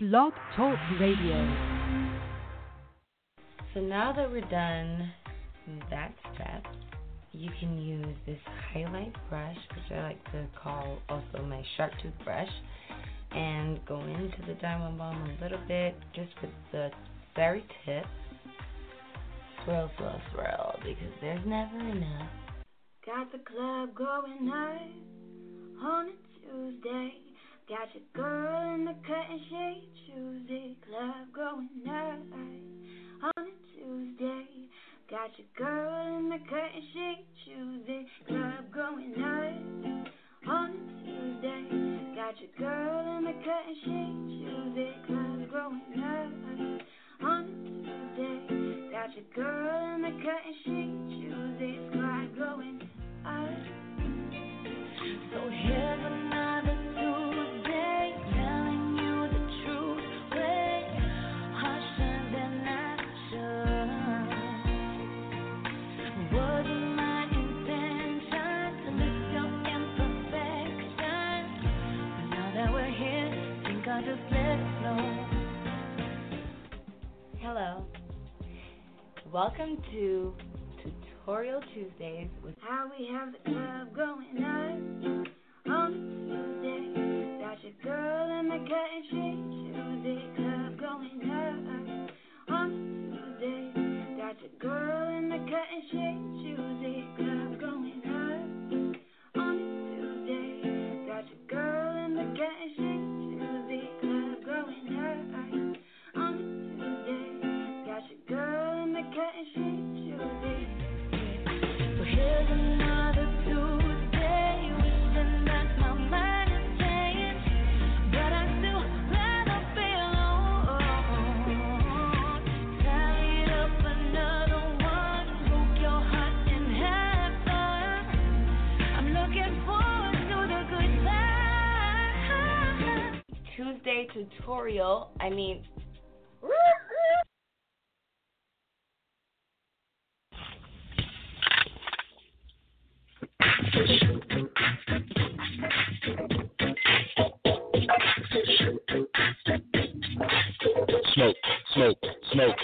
Blog Talk Radio. So now that we're done that step, you can use this highlight brush, which I like to call also my sharp toothbrush, and go into the diamond bomb a little bit, just with the very tip. Swirl, swirl, swirl, because there's never enough. Got the club going nice on a Tuesday. Got your girl in the cutting shade Tuesday. Club going nice on a Tuesday. Got your girl in the cutting shade Tuesday. Club going nice on a Tuesday. Got your girl in the cutting shade Tuesday. Club going nice on a Tuesday. Got your girl in the cutting shade Tuesday. Club going nice. So here's another Hello. Welcome to Tutorial Tuesdays with How we have the club going up on Tuesday. Got your girl in the. Club going up on Tuesday. Got your girl in the. Club going up tutorial. I mean, Smoke, smoke, smoke.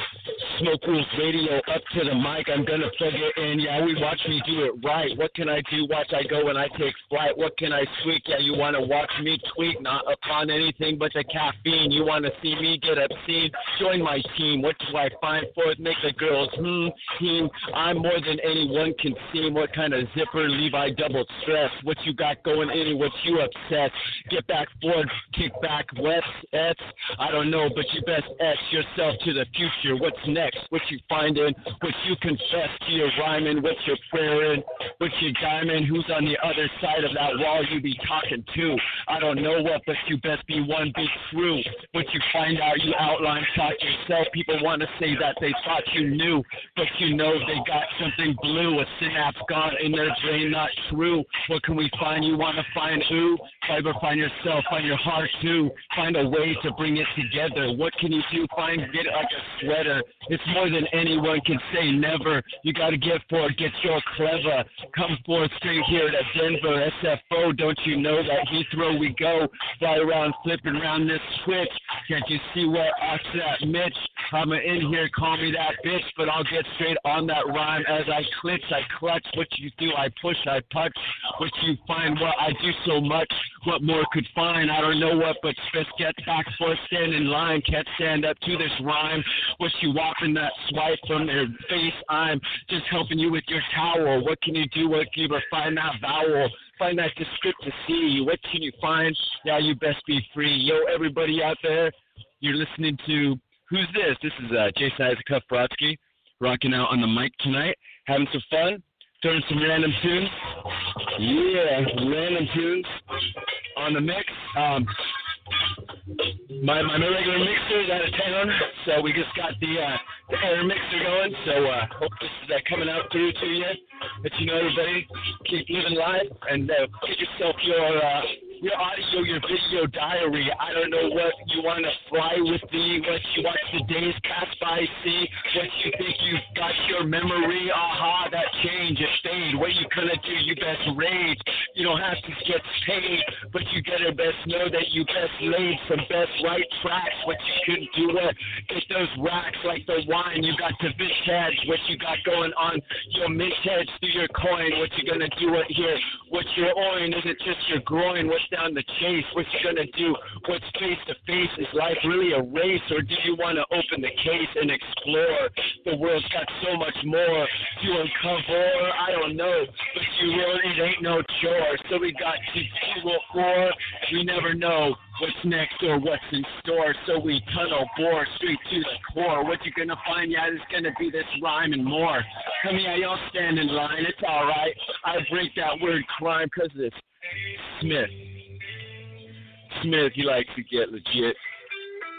Smoke Rules Radio up to the mic. I'm gonna plug it in. Yeah, we watch me do it right. What can I do? Watch I go when I take flight. What can I tweak? Yeah, you wanna watch me tweak, not upon anything but the caffeine. You wanna see me get obscene? Join my team. What do I find forth? Make the girls hmm team. I'm more than anyone can seem. What kind of zipper? Levi double stress. What you got going in? And what you upset? Get back forward, kick back, west, ets. I don't know, but you best etch yourself to the future. What's next? What you finding? What you confess to your rhyming? What you're praying? What you diamond? Who's on the other side of that wall you be talking to? I don't know what, but you best be one big true. What you find out, you outline, taught yourself. People want to say that they thought you knew, but you know they got something blue. A synapse gone in their brain, not true. What can we find? You want to find who? Fiber, find yourself, find your heart too. Find a way to bring it together. What can you do? Find, get like a sweater. It's more than anyone can say, never. You got to get for it, get your clever. Come forth straight here to Denver, SFO. Don't you know that Heathrow we go? Fly around, flipping around this switch. Can't you see where I that Mitch? I'm in here, call me that bitch, but I'll get straight on that rhyme as I clinch, I clutch. What you do, I push, I touch. What you find, what I do so much. What more could find? I don't know what, but just get back for stand in line. Can't stand up to this rhyme. What you whopping that swipe from their face? I'm just helping you with your towel. What can you do? What can you find that vowel? Find that descriptive C. What can you find? Yeah, you best be free. Yo, everybody out there, you're listening to Who's This? This is uh, Jason Isaac Huff Brodsky, rocking out on the mic tonight, having some fun, throwing some random tunes. Yeah, random tunes on the mix. Um, my my regular mixer is out of town, so we just got the uh, the air mixer going. So uh, hope this is uh, coming out through to you. Let you know, everybody, keep living life and uh, get yourself your uh, your audio, your video diary. I don't know what you want to fly with me, what you watch the days pass by, see what you think you've got your memory. Aha, that change is stayed. What you gonna do? You best rage. You don't have to get paid, but you gotta best know that you best laid some best right tracks. What you couldn't do it. Get those racks like the wine. You got to vintage. What you got going on? Your mix heads through your coin. What you gonna do it here? What's your oin? Is it just your groin? What's down the chase? What you gonna do? What's face to face? Is life really a race, or do you want to open the case and explore? The world's got so much more to uncover. I don't know, but you. It ain't no chore. So we got to do what for. We never know what's next or what's in store. So we tunnel bore straight to the core. What you gonna find? Yeah, it's gonna be this rhyme and more. Come here, y'all stand in line. It's all right. I break that word crime because it's Smith. Smith, he likes to get legit.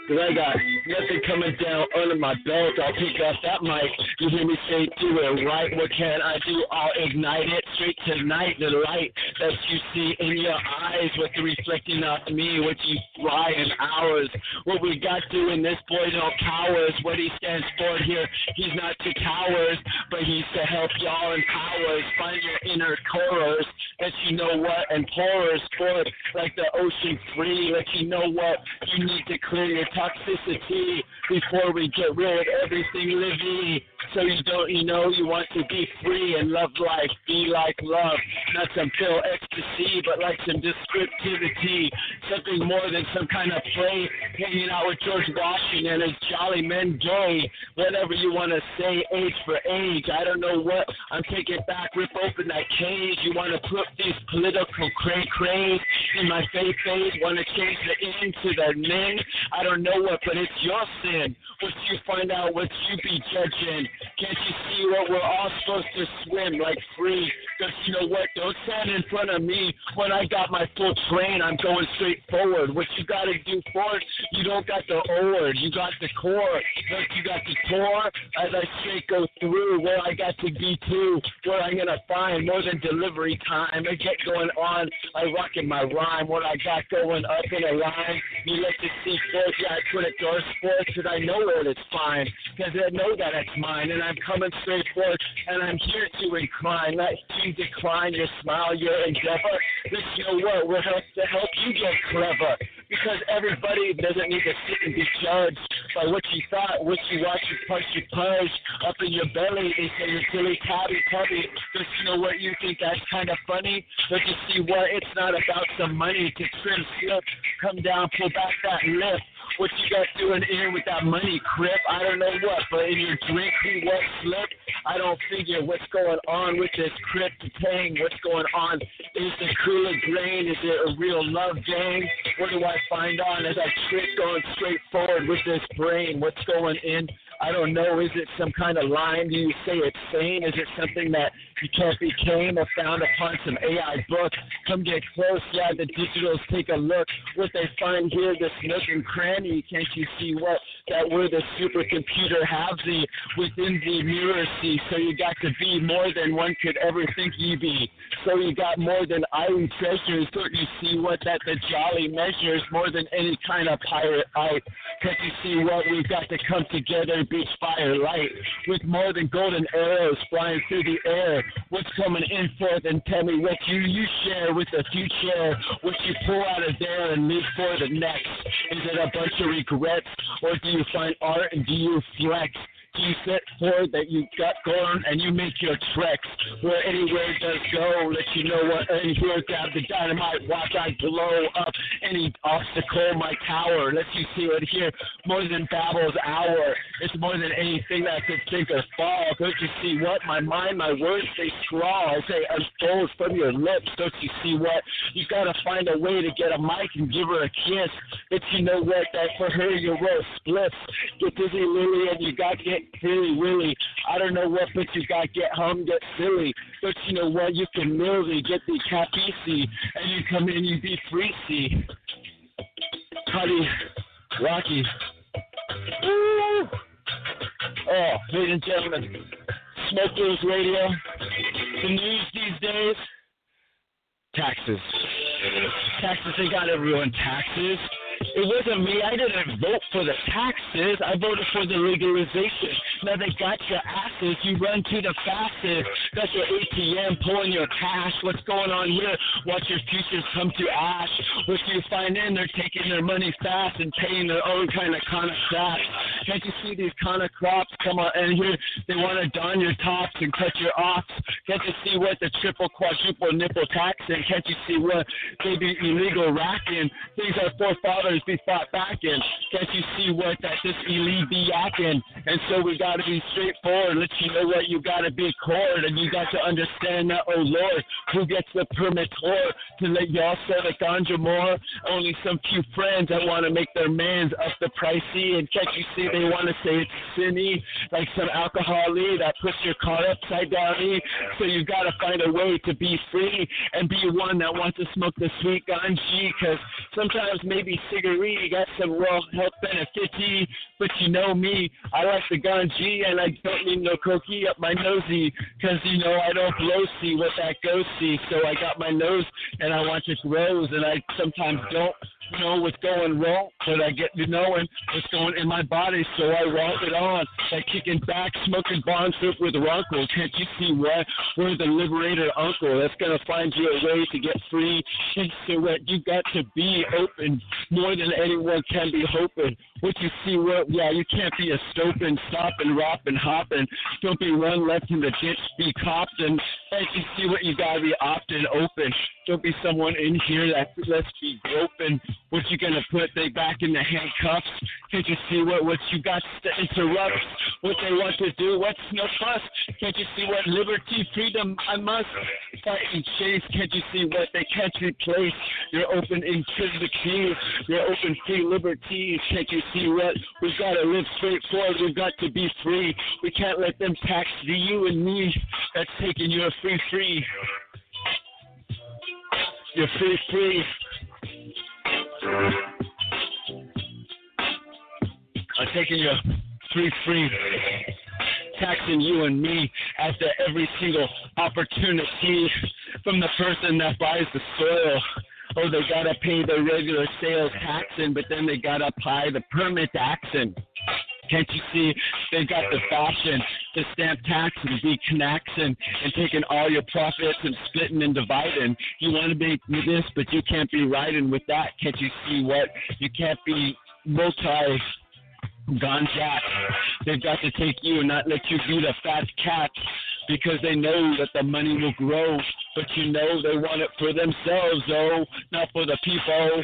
Cause I got nothing coming down under my belt. I'll pick up that mic. You hear me say, do it right. What can I do? I'll ignite it straight tonight. The light that you see in your eyes, what the reflecting off me, what you fly in hours. What we got doing this boy don't cowers. What he stands for here, he's not to cowards, but he's to help y'all in powers. Find your inner chorus. Let you know what and horrors for like the ocean free. Let you know what you need to clear your toxicity before we get rid of everything living. So you don't, you know, you want to be free and love life, be like love, not some pill ecstasy, but like some descriptivity, something more than some kind of play, hanging out with George Washington as jolly men gay, whatever you want to say, age for age. I don't know what I'm taking back, rip open that cage. You want to put these political cray crays in my face, face, want to change the end to the men. I don't know what, but it's your sin. What you find out, what you be judging. Can't you see what we're all supposed to swim like free? Cause you know what? Don't stand in front of me when I got my full train. I'm going straight forward. What you gotta do forward, you don't got the old, you got the core. Look, you got the core as I straight go through where I got to be too. Where I'm gonna find more than delivery time. I get going on. I rocking my rhyme. What I got going up in a line. You let the see forth. Yeah, I put it door sports because I know where it's fine. Because I know that it's mine. And I'm coming straight forward, And I'm here to incline. not to decline your smile, your endeavor. This, you know what? We're here to help you get clever. Because everybody doesn't need to sit and be judged by what you thought, what you watch, you punch, you punch up in your belly. They say you're silly, tabby, tubby. Just you know what? You think that's kind of funny? But you see what? It's not about some money to trim, slip, come down, pull back that lip. What you got doing in with that money, Crip? I don't know what, but in your drink, who what slip? I don't figure what's going on with this Crip thing. What's going on? Is the cooler grain? Is it a real love gang? What do I find on as I trick going straight forward with this brain? What's going in? I don't know. Is it some kind of line? Do you say it's sane? Is it something that you can't be came or found upon some AI book? Come get close. Yeah, the digitals take a look. What they find here, this nook and cranny. Can't you see what that we're the supercomputer have the within the mirror see? So you got to be more than one could ever think you be. So you got more than iron treasures. Don't you see what that the jolly measures more than any kind of pirate eye? Can't you see what we've got to come together, beach fire light, with more than golden arrows flying through the air? What's coming in forth and tell me what you you share with the future, what you pull out of there and live for the next. Is it a bunch of regrets, or do you find art and do you flex? You set forward that you got going and you make your treks where anywhere does go? Let you know what and here grab the dynamite, watch I blow up any obstacle my tower. Let you see it here more than Babel's hour. It's more than anything that I could think or fall. Don't you see what my mind, my words they scrawl. I say unfold from your lips. Don't you see what you gotta find a way to get a mic and give her a kiss. But you know what? That for her you roll splits. Get dizzy, Lily, and you got to get silly, willy. I don't know what, you got get home, get silly. But you know what? You can merely get the capici, and you come in, you be freezy. Cuddy, Rocky. Ooh. Oh, ladies and gentlemen, Smoke News Radio. The news these days, taxes. Taxes, they got everyone taxes. It wasn't me. I didn't vote for the taxes. I voted for the legalization. Now they got your asses. You run to the fastest. Got your ATM pulling your cash. What's going on here? Watch your futures come to ash. What do you find in, they're taking their money fast and paying their own kind of kind of crap. Can't you see these kind of crops come on in here? They want to don your tops and cut your off. Can't you see what the triple, quadruple nipple taxing? Can't you see what they be illegal racking? Things our forefathers be fought back in. Can't you see what that this elite be yakking? And so we got to be straightforward. Let you know what you got to be cord, and you got to understand that, oh Lord, who gets the permit to let y'all sell the ganja more? Only some few friends that want to make their mans up the pricey. And can't you see they want to say it's sinny, like some alcohol that puts your car upside down. So you got to find a way to be free and be one that wants to smoke the sweet ganja. Because sometimes maybe cigarette got some real health benefits, but you know me, I like the ganja and I don't need no cookie up my nosy. Because you know I don't blow see what that goes see. So I got my nose and I want to grows and I sometimes don't know what's going wrong, but I get to knowing what's going in my body, so I rock it on. Like kicking back, smoking bond soup with Runkle. Can't you see what? We're the liberator uncle that's gonna find you a way to get free. And so what you got to be open more than anyone can be hoping. What you see, what? Yeah, you can't be a stoping, stopping, ropping, hopping. Don't be one left in the ditch, be copped, and you see what you gotta be opting open. Don't be someone in here that let's be open. What you gonna put they back in the handcuffs? Can't you see what what you got to interrupt? What they want to do? What's no fuss? Can't you see what liberty, freedom I must fight and chase? Can't you see what they can't replace? Your open intrinsic keys, your open free liberties. Can't you see what we've got to live straightforward? We've got to be free. We can't let them tax the you and me. That's taking you a free free. You're free free. I'm taking your free free taxing you and me after every single opportunity from the person that buys the soil. Oh, they gotta pay the regular sales taxing, but then they gotta apply the permit taxing. Can't you see they've got the fashion, the stamp tax and be connecting and taking all your profits and splitting and dividing. You want to be this, but you can't be riding with that. Can't you see what? You can't be multi ganja. They've got to take you and not let you be the fat cat because they know that the money will grow. But you know they want it for themselves, though, not for the people.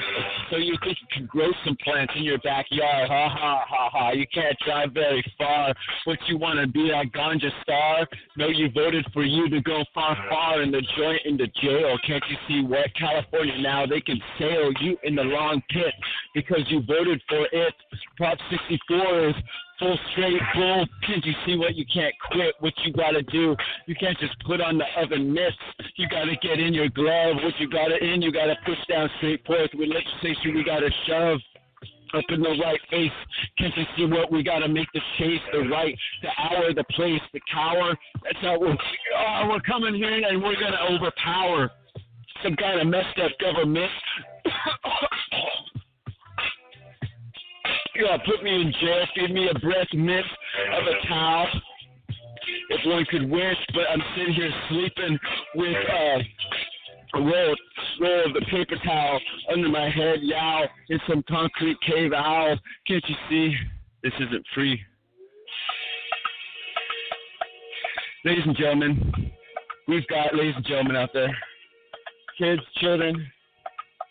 So you think you can grow some plants in your backyard? Ha ha ha ha! You can't drive very far. What you want to be that ganja star? No, you voted for you to go far, far in the joint in the jail. Can't you see what California now? They can sail you in the long pit because you voted for it. Prop 64 is full straight bull. Can't you see what you can't quit? What you gotta do? You can't just put on the oven mitts. You gotta get in your glove. What you gotta in, you gotta push down straight forth. With legislation, we gotta shove up in the right face. Can't you see what we gotta make the chase, the right, the hour, the place, the cower? That's how we're, oh, we're coming here and we're gonna overpower some kind of messed up government. you got to put me in jail, feed me a breath mint of a towel. If one could wish, but I'm sitting here sleeping with uh, a roll, roll of the paper towel under my head, yow, in some concrete cave owl. Can't you see? This isn't free. Ladies and gentlemen, we've got ladies and gentlemen out there, kids, children,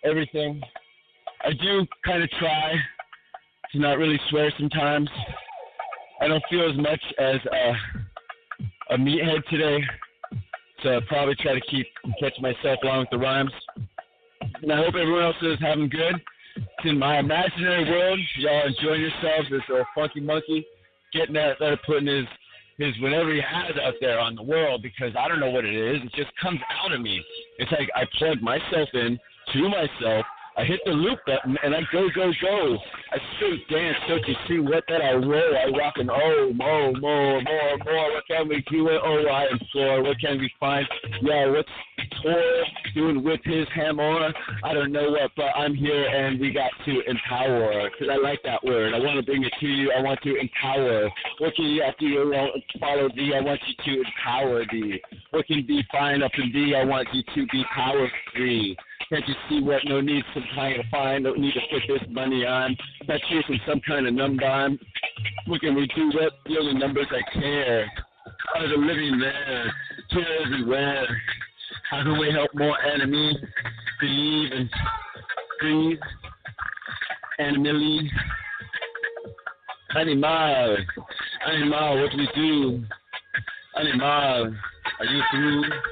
everything. I do kind of try to not really swear sometimes. I don't feel as much as a, a meathead today, so I'll probably try to keep catch myself along with the rhymes. And I hope everyone else is having good. It's in my imaginary world. Y'all enjoying yourselves. This old funky monkey getting that, that putting his his whatever he has out there on the world because I don't know what it is. It just comes out of me. It's like I plug myself in to myself I hit the loop button and I go, go, go. I straight dance, don't you see what that I roll? I rock and oh, more, more, more, more. What can we do? Oh, I implore. What can we find? Yeah, what's Thor doing with his hammer? I don't know what, but I'm here and we got to empower because I like that word. I want to bring it to you. I want to empower. What can you have to follow thee? I want you to empower thee. What can be fine up in thee? I want you to be power free. Can't you see what no need some kind of fine, no need to put this money on? Not chasing some kind of numb number What can we do the only numbers I care. Are the living there, here everywhere. How can we help more enemies believe and breathe? Animally. Animal. Animal, what do we do? Animal, are you through?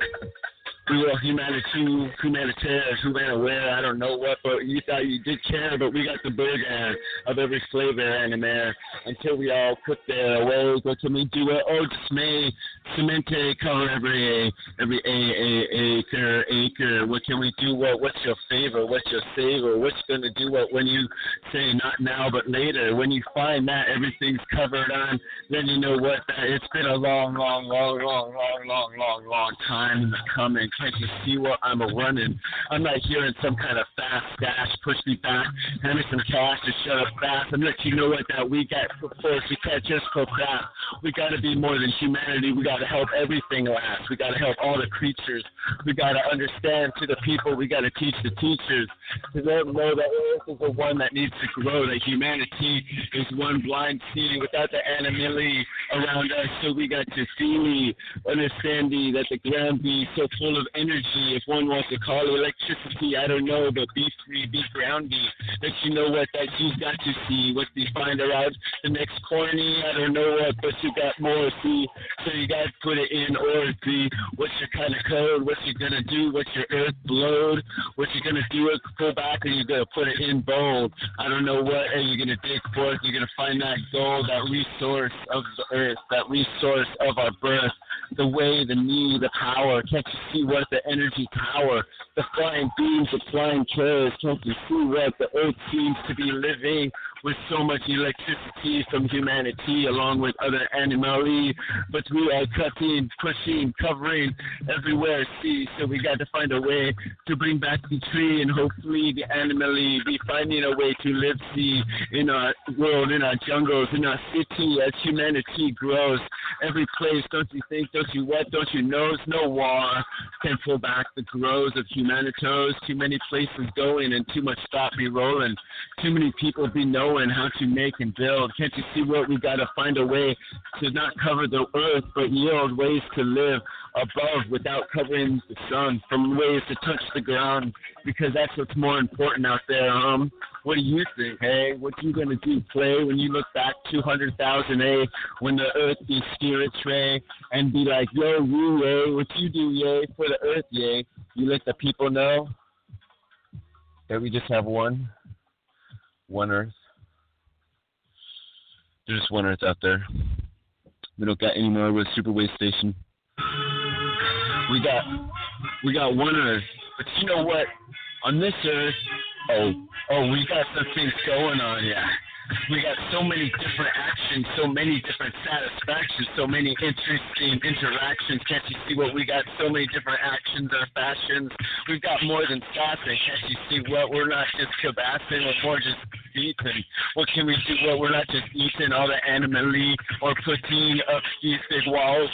We humanity, humanitarian, humanitarian, I don't know what, but you thought you did care, but we got the burden of every flavor anime until we all put their away. What can we do it? Oh, dismay, cemente, cover every, every a, a, acre, acre. What can we do? What, what's your favor? What's your savor? What's going to do what when you say not now, but later? When you find that everything's covered on, then you know what, it's been a long, long, long, long, long, long, long, long time in the coming can't you see what I'm a running? I'm not hearing some kind of fast dash, push me back, hand me some cash to shut up fast. I'm letting you know what that we got for force. We can't just procrast. We got to be more than humanity. We got to help everything last. We got to help all the creatures. We got to understand to the people. We got to teach the teachers to let them know that Earth is the one that needs to grow. That humanity is one blind sea without the animality around us. So we got to see, understand that the ground be so full of energy, if one wants to call it electricity, I don't know, but be free, be groundy. Let you know what that you've got to see. What you find around the next corny, I don't know what, but you got more, see. So you got to put it in or see what's your kind of code, what you to do, what's your earth load, what you to do it, pull back, or you to put it in bold. I don't know what are you to dig forth. You're to find that gold, that resource of the earth, that resource of our birth the way, the need, the power. Can't you see what the energy power, the flying beams, the flying chairs? Can't you see what the earth seems to be living with so much electricity from humanity along with other animals? But we are cutting, pushing, covering everywhere. See, so we got to find a way to bring back the tree and hopefully the animal be finding a way to live, see, in our world, in our jungles, in our city as humanity grows. Every place, don't you think? Don't you what? Don't you know? No war can pull back the growth of humanitos. Too many places going and too much stop be rolling. Too many people be knowing how to make and build. Can't you see what we got to find a way to not cover the earth, but yield ways to live above without covering the sun, from ways to touch the ground, because that's what's more important out there. Um, what do you think? Hey, what you gonna do? Play when you look back 200,000 a when the earth be spirits ray and be like, yo, you yay, what you do yay for the earth yay? You let the people know that we just have one, one earth. There's just one earth out there. We don't got any more with Superway Station. We got we got one earth. But you know what? On this earth, oh, oh, we got some things going on, yeah. We got so many different actions, so many different satisfactions, so many interesting interactions. Can't you see what we got? So many different actions or fashions. We've got more than sassing. Can't you see what? We're not just kibassing, we're more just eating. What can we do? Well, we're not just eating all the animally or putting up these big walls.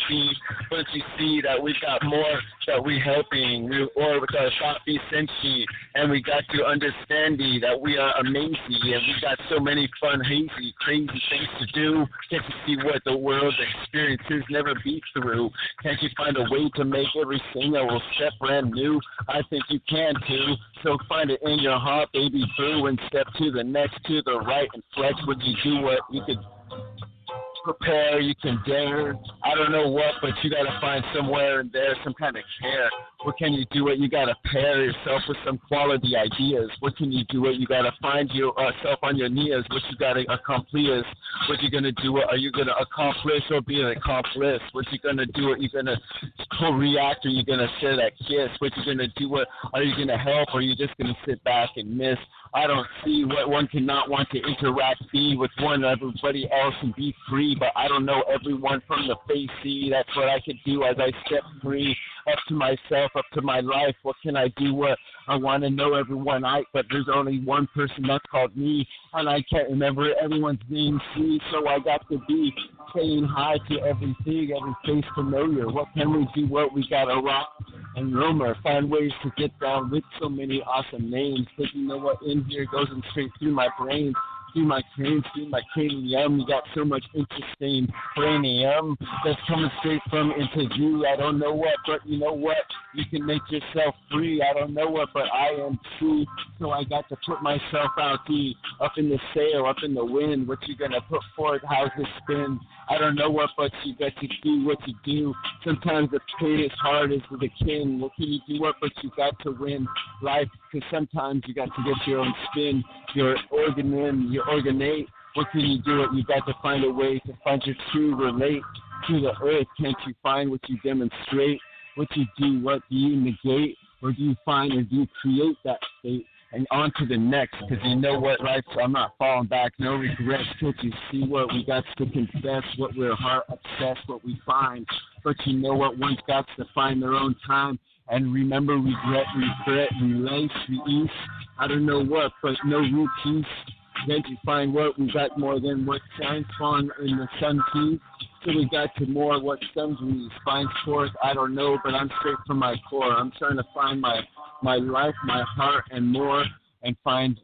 But you see that we've got more that we helping, we, or with our Shafi Senshi, and we got to understanding that we are amazing, and we got so many fun, hazy, crazy things to do. Can't you see what the world's experiences never be through? Can't you find a way to make every single step brand new? I think you can too. So find it in your heart, baby boo, and step to the next, to the right, and flex what you do, what you could prepare, you can dare. I don't know what, but you gotta find somewhere in there some kind of care. What can you do? What you gotta pair yourself with some quality ideas. What can you do? What you gotta find yourself uh, on your knees. What you gotta accomplish. What you gonna do? What are you gonna accomplish or be an accomplice? What you gonna do? What you gonna co-react? Or you gonna share that kiss? What you gonna do? What are you gonna help? Or are you just gonna sit back and miss? I don't see what one cannot want to interact, be with one everybody else and be free, but I don't know everyone from the face. See, that's what I could do as I step free up to myself, up to my life. What can I do? What I want to know everyone, I but there's only one person that's called me, and I can't remember everyone's name. See, so I got to be saying hi to everything, every face familiar. What can we do? What we gotta rock and rumor, find ways to get down with so many awesome names. But you know what, in here goes and straight through my brain through my through my cranium. You got so much interesting cranium that's coming straight from into you. I don't know what, but you know what? You can make yourself free. I don't know what, but I am free. So I got to put myself out deep, up in the sail, up in the wind. What you gonna put forth? How's it spin? I don't know what, but you got to do what you do. Sometimes the pain is hard as the king. What can you do? What, but you got to win life. Because sometimes you got to get your own spin, your organ in, your organate. What can you do? It you got to find a way to find your true relate to the earth. Can't you find what you demonstrate? What you do? What do you negate? Or do you find or do you create that state? and on to the next. Because you know what? So I'm not falling back. No regrets. Can't you see what we got to confess? What we're heart obsessed, what we find. But you know what? One's got to find their own time. And remember, regret, regret, relate, release. I don't know what, but no peace. You find what we got more than what shines on in the sun too? So we got to more what stems we find forth. I don't know, but I'm straight from my core. I'm trying to find my my life, my heart, and more, and find.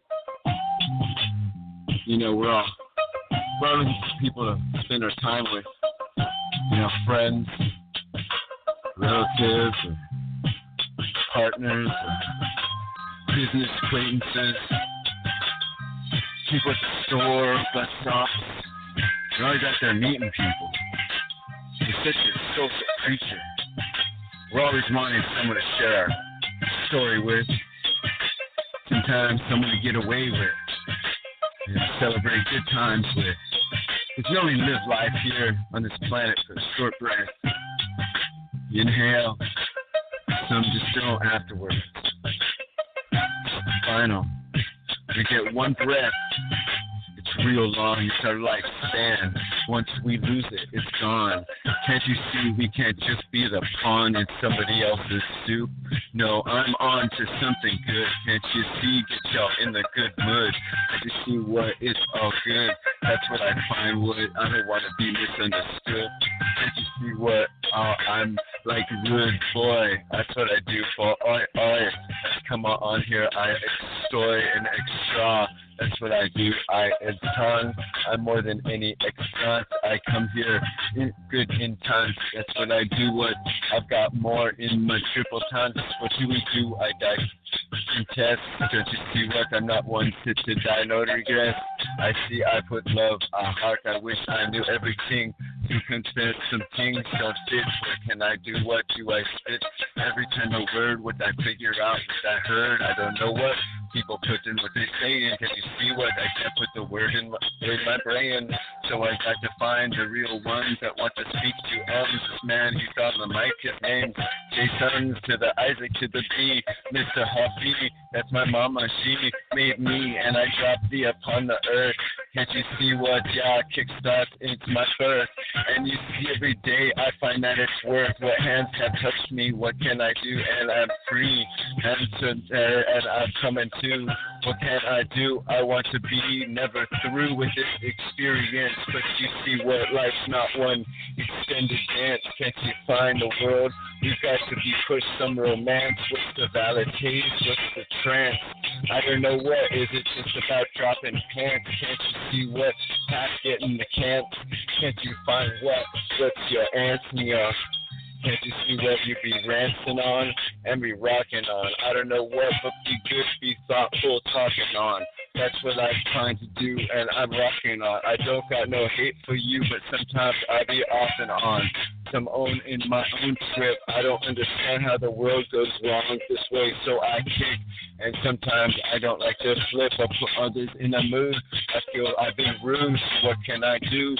You know, we're all we're people to spend our time with. You know, friends, relatives, partners, business acquaintances, people at the store, bus stops. You're always out there meeting people. You're such a social creature. We're always wanting someone to share our story with. Sometimes someone to get away with. And celebrate good times with. Because you only live life here on this planet for a short breath. You inhale, some just don't afterwards. Final. We get one breath It's real long. It's our lifespan. Once we lose it, it's gone. Can't you see we can't just be the pawn in somebody else's soup? No, I'm on to something good. Can't you see? Get y'all in the good mood. I just see what it's all good. That's what I find. What I don't want to be misunderstood. Can't you see what uh, I'm like? Good boy. That's what I do for. Oi, oi. Come on here. I extort and extra. That's what I do. I am tongue. I'm more than any extant. I come here in good in tons. That's what I do. What I've got more in my triple tons. What do we do? I die test. Don't you see what? I'm not one to, to die, no regrets. I see I put love, a heart. I wish I knew everything. To confess some things don't fit. What can I do? What do I spit? Every time a word, what I figure out, what I heard. I don't know what people put in what they say in. Can you see what I can't put the word in my, in my brain? So I got to find the real ones that want to speak to us. This man, he's on the mic. His name's Jason to the Isaac to the B, Mr. Huffy. That's my mama. She made me, and I dropped thee upon the earth. Can't you see what Yah kickstarts into my birth? And you see every day I find that it's worth what hands have touched me. What can I do? And I'm free. And, to, uh, and I'm coming to. What can I do? I want to be never through with this experience. But you see what life's not one extended dance. Can't you find the world? We've got to be pushed some romance. What's the valid taste? What's the trance? I don't know what. Is it just about dropping pants? Can't you see what? Past getting the camp? Can't you find what? What's your answer? Can't you see what you be ranting on and be rocking on? I don't know what, but be good, be thoughtful, talking on. That's what I'm trying to do, and I'm rocking on. I don't got no hate for you, but sometimes I be off and on. Some own in my own trip. I don't understand how the world goes wrong this way, so I kick. And sometimes I don't like to flip or put others in a mood. I feel I've been rude. What can I do?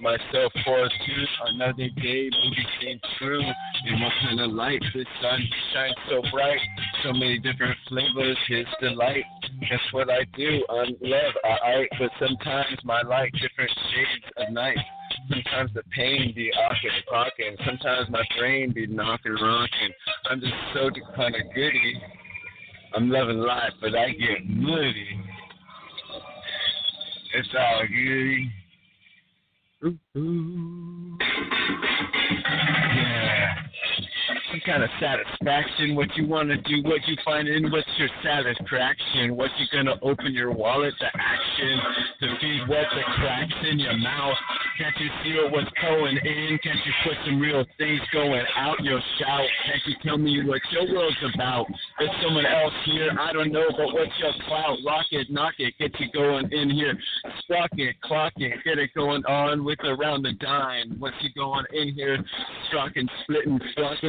Myself for to another day, maybe seem true. In what kind of light the sun shines so bright? So many different flavors, his delight. That's what I do. I'm love, I, I but sometimes my light different shades of night. Sometimes the pain be and rocking. Sometimes my brain be knocking rocking. I'm just so kind of goody. I'm loving life, but I get moody. It's all goody. Ooh, ooh. Yeah some kind of satisfaction. What you want to do, what you find in, what's your satisfaction? What you gonna open your wallet to action to feed what the cracks in your mouth? Can't you feel what's going in? Can't you put some real things going out your shout? Can't you tell me what your world's about? There's someone else here, I don't know, but what's your clout? Rock it, knock it, get you going in here. Sprock it, clock it, get it going on with around the dime. What's you going in here? Strocking, splitting,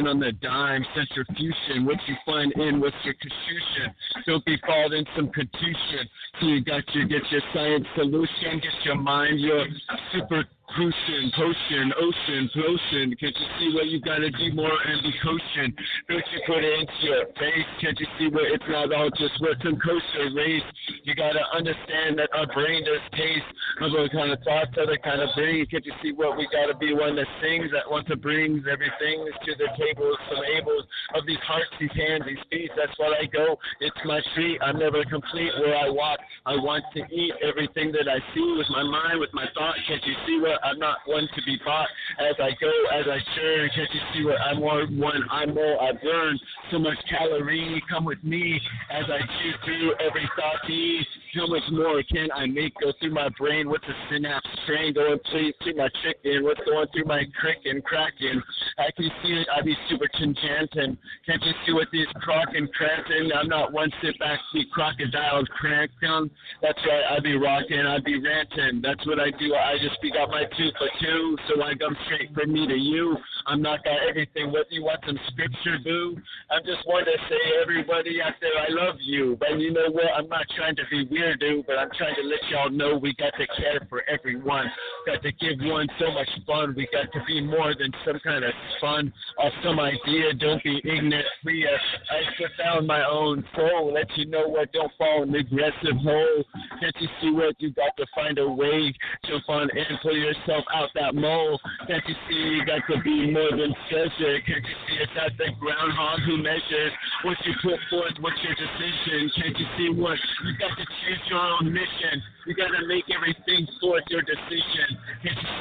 on the dime, centrifusion. What you find in, what's your confusion? Don't be called in some confusion. So you got your get your science solution, get your mind, your super Crucian, potion, ocean, potion. Can't you see where you gotta do more and be kosher? Don't you put it into your face? Can't you see where it's not all just what some kosher race? You gotta understand that our brain does taste. Other kind of thoughts, other kind of brain. Can't you see what we gotta be one that sings, that wants to brings everything to the table, some ables of these hearts, these hands, these feet. That's what I go. It's my street. I'm never complete where I walk. I want to eat everything that I see with my mind, with my thought. Can't you see where I'm not one to be bought as I go, as I churn. Can't you see what I'm more one? I'm more. I burn so much calorie. Come with me as I chew through every thought piece. How much more can I make go through my brain? What's the synapse train going through, through my chicken? What's going through my crick and cracking? I can see it. I be super enchanting. Can't you see what these crock and cramping? I'm not one sit back, see crocodiles crank down. That's right. I be rocking. I be ranting. That's what I do. I just be got my two for two, so I come straight from me to you. I'm not got everything with you. Want some scripture, boo? I just want to say, everybody out there, I love you. But you know what? I'm not trying to be weird, dude, but I'm trying to let y'all know we got to care for everyone. Got to give one so much fun. We got to be more than some kind of fun or some idea. Don't be ignorant, free. Uh, I just found my own soul. Let you know what. Don't fall in the aggressive hole. Can't you see what? You got to find a way to find and pull yourself out that mole. Can't you see got to be more than treasure? Can't you see it's not the groundhog who measures what you put forth, what's your decision? Can't you see what you got to choose your own mission? You got to make everything towards your decision.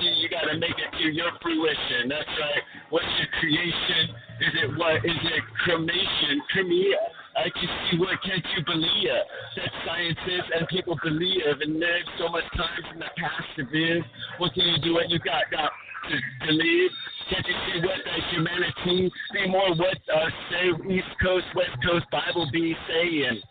You got to make it to your fruition? That's right. What's your creation? Is it what? Is it cremation? Cremia. I can see what can't you believe that science is and people believe and there's so much time in the past to live. What can you do when you got got to, believe? Can't you see what the humanity See more what uh say East Coast, West Coast Bible be saying?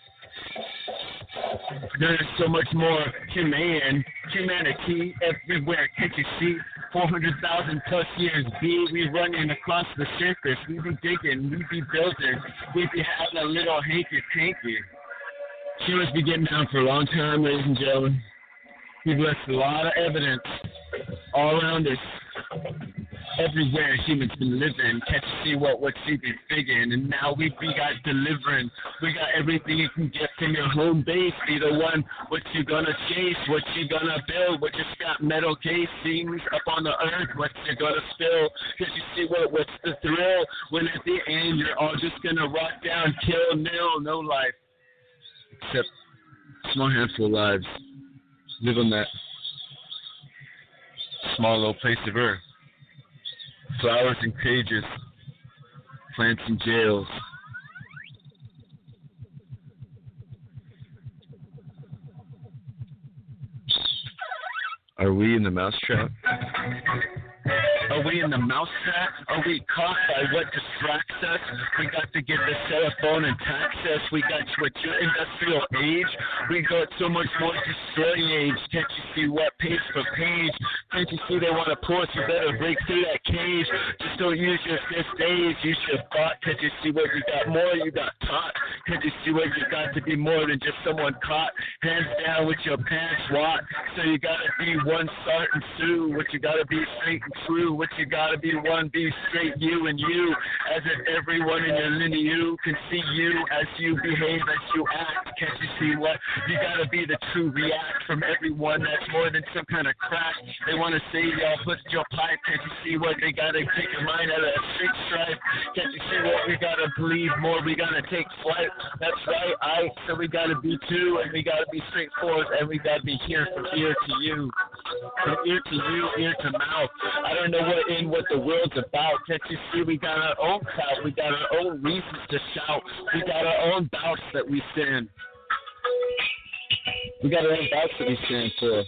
There's so much more human humanity everywhere. Can't you see? 400,000 plus years be we running across the surface. We be digging, we be building, we be having a little hanky panky. She must be getting down for a long time, ladies and gentlemen. We've left a lot of evidence all around us everywhere humans been living. Can't see what what she been figuring? And now we we got delivering. We got everything you can get from your home base. Be the one what you gonna chase, what you gonna build, what you got metal casings up on the earth, what you gonna spill. Can't you see what what's the thrill? When at the end you're all just gonna rock down, kill, nil, no life. Except small handful of lives. Live on that small little place of earth. Flowers in cages, plants in jails. Are we in the mousetrap? Are we in the mouse trap? Are we caught by what distracts us? We got to get the cell phone and tax us. We got to your industrial age. We got so much more destroying age. Can't you see what page for page? Can't you see they want to pull us? You better break through that cage. Just don't use your fifth days. Use your thought. Can't you see what you got more? You got taught. Can't you see what you got to be more than just someone caught? Hands down with your pants wad. So you gotta be one start and Sue. What you gotta be straight true. What you gotta be one, be straight you and you. As if everyone in your lineage can see you as you behave, as you act. Can't you see what? You gotta be the true react from everyone that's more than some kind of crack. They wanna say y'all put your pipe. Can't you see what? They gotta take your mind out of a straight stripe. Can't you see what? We gotta believe more. We gotta take flight. That's right. I so we gotta be two and we gotta be straightforward and we gotta be here from ear to you. From ear to you, ear to mouth. I don't know what in what the world's about. Can't you see we got our own clout, we got our own reasons to shout, we got our own bouts that we stand. We got our own bouts that we stand for.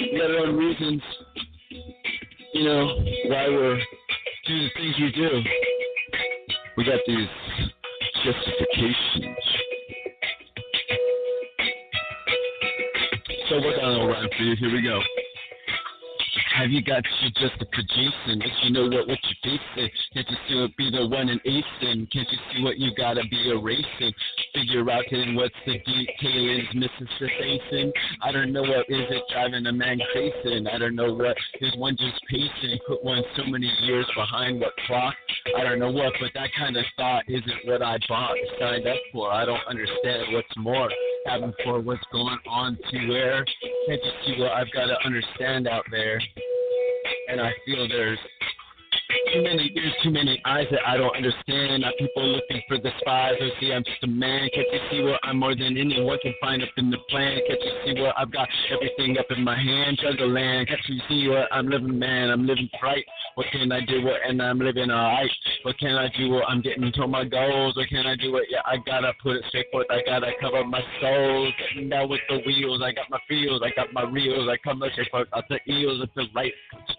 We got our own reasons, you know, why we're doing the things we do. We got these justifications. So we're gonna run for you. Here we go. Have you got your justification? If you know what what you're facing, can't you still be the one in acing? Can't you see what you gotta be erasing? Figure out then what's the detailings missing facing. I don't know what is it driving a man facing. I don't know what is one just pacing. Put one so many years behind what clock. I don't know what, but that kind of thought isn't what I bought, signed up for. I don't understand what's more having for what's going on to where. Can't you see what I've got to understand out there? And I feel there's too many ears, too many eyes that I don't understand. Not people looking for the spies or see I'm just a man. Can't you see what I'm more than anyone can find up in the plan? Can't you see what I've got everything up in my hand? Juggle land. Can't you see what I'm living, man? I'm living right. What can I do? What and I'm living alright. What can I do? What I'm getting to my goals. What can I do? What yeah, I gotta put it straight forth. I gotta cover my soul. Getting down with the wheels. I got my feels. I got my reels. I come straight forth out the eels. I feel right.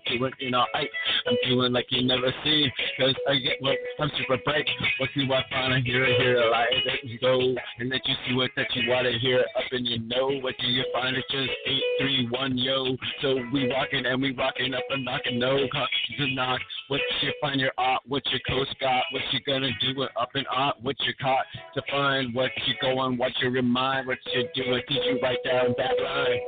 Doing in alright. I'm feeling like you never see. Cause I get what I'm super bright. What do I find? I hear it, hear it, light that you go. And let you see what that you wanna hear up in your know. What do you find? It's just eight, three, one, yo. So we rocking and we rocking up and knocking no to knock. What you find your art, what your coast got, what you gonna do with up and art, what you caught to find, what you going, what you remind, what you doing, did you write down that line?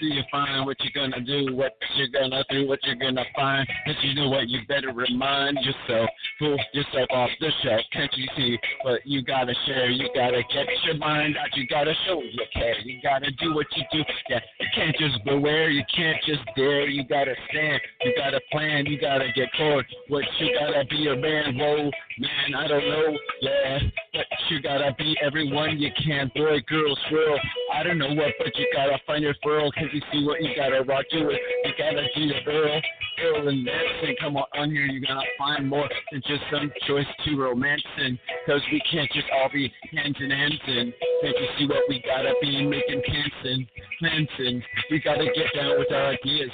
Do you find what you gonna do, what you gonna do, what you're gonna find? Cause you know what, you better remind yourself, pull yourself off the shelf. Can't you see what you gotta share? You gotta get your mind out, you gotta show your care. You gotta do what you do. Yeah, you can't just beware, you can't just dare, you gotta stand, you gotta plan, you gotta get caught. What you gotta be a man, whoa, man, I don't know, yeah. But you gotta be everyone you can, boy, girl, swirl. I don't know what, but you gotta find your furl, cause you see what you gotta rock to it. You gotta do your girl ill and dancing. Come on, on here, you're gonna find more than just some choice to romancing. Cause we can't just all be hands in hands in. Can't you see what we gotta be making plans and plans and we gotta get down with our ideas.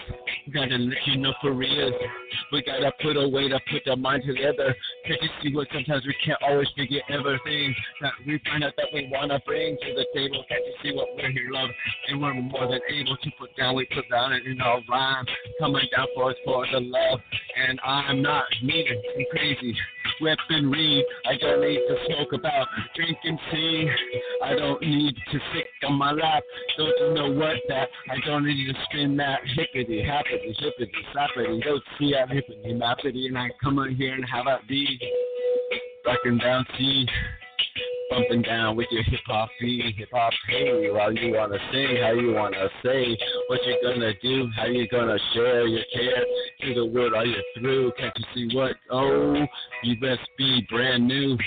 We gotta let you know for real. We gotta put a way to put our mind together. Can't you see what sometimes we can't always figure everything that we find out that we wanna bring to the table? Can't you see what we're here, love? And we're more than able to put down, we put down it in our rhyme. Coming down for us for the love. And I'm not mean and crazy. Weaponry, I don't need to smoke about, drink and sing. I don't need to sit on my lap. Don't you know what that? I don't need to spin that hippity, happity, hippity, slappity. Don't see that hippity, mappity. And I come on here and have a be rocking down C bumping down with your hip hop feet, hip hop hey, while you wanna sing, how you wanna say, what you gonna do, how you gonna share your care to the world, are you through? Can't you see what? Oh, you best be brand new.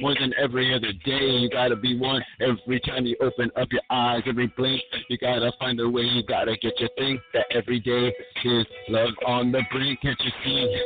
More than every other day, you gotta be one. Every time you open up your eyes, every blink, you gotta find a way. You gotta get your thing. That every day is love on the brink. Can't you see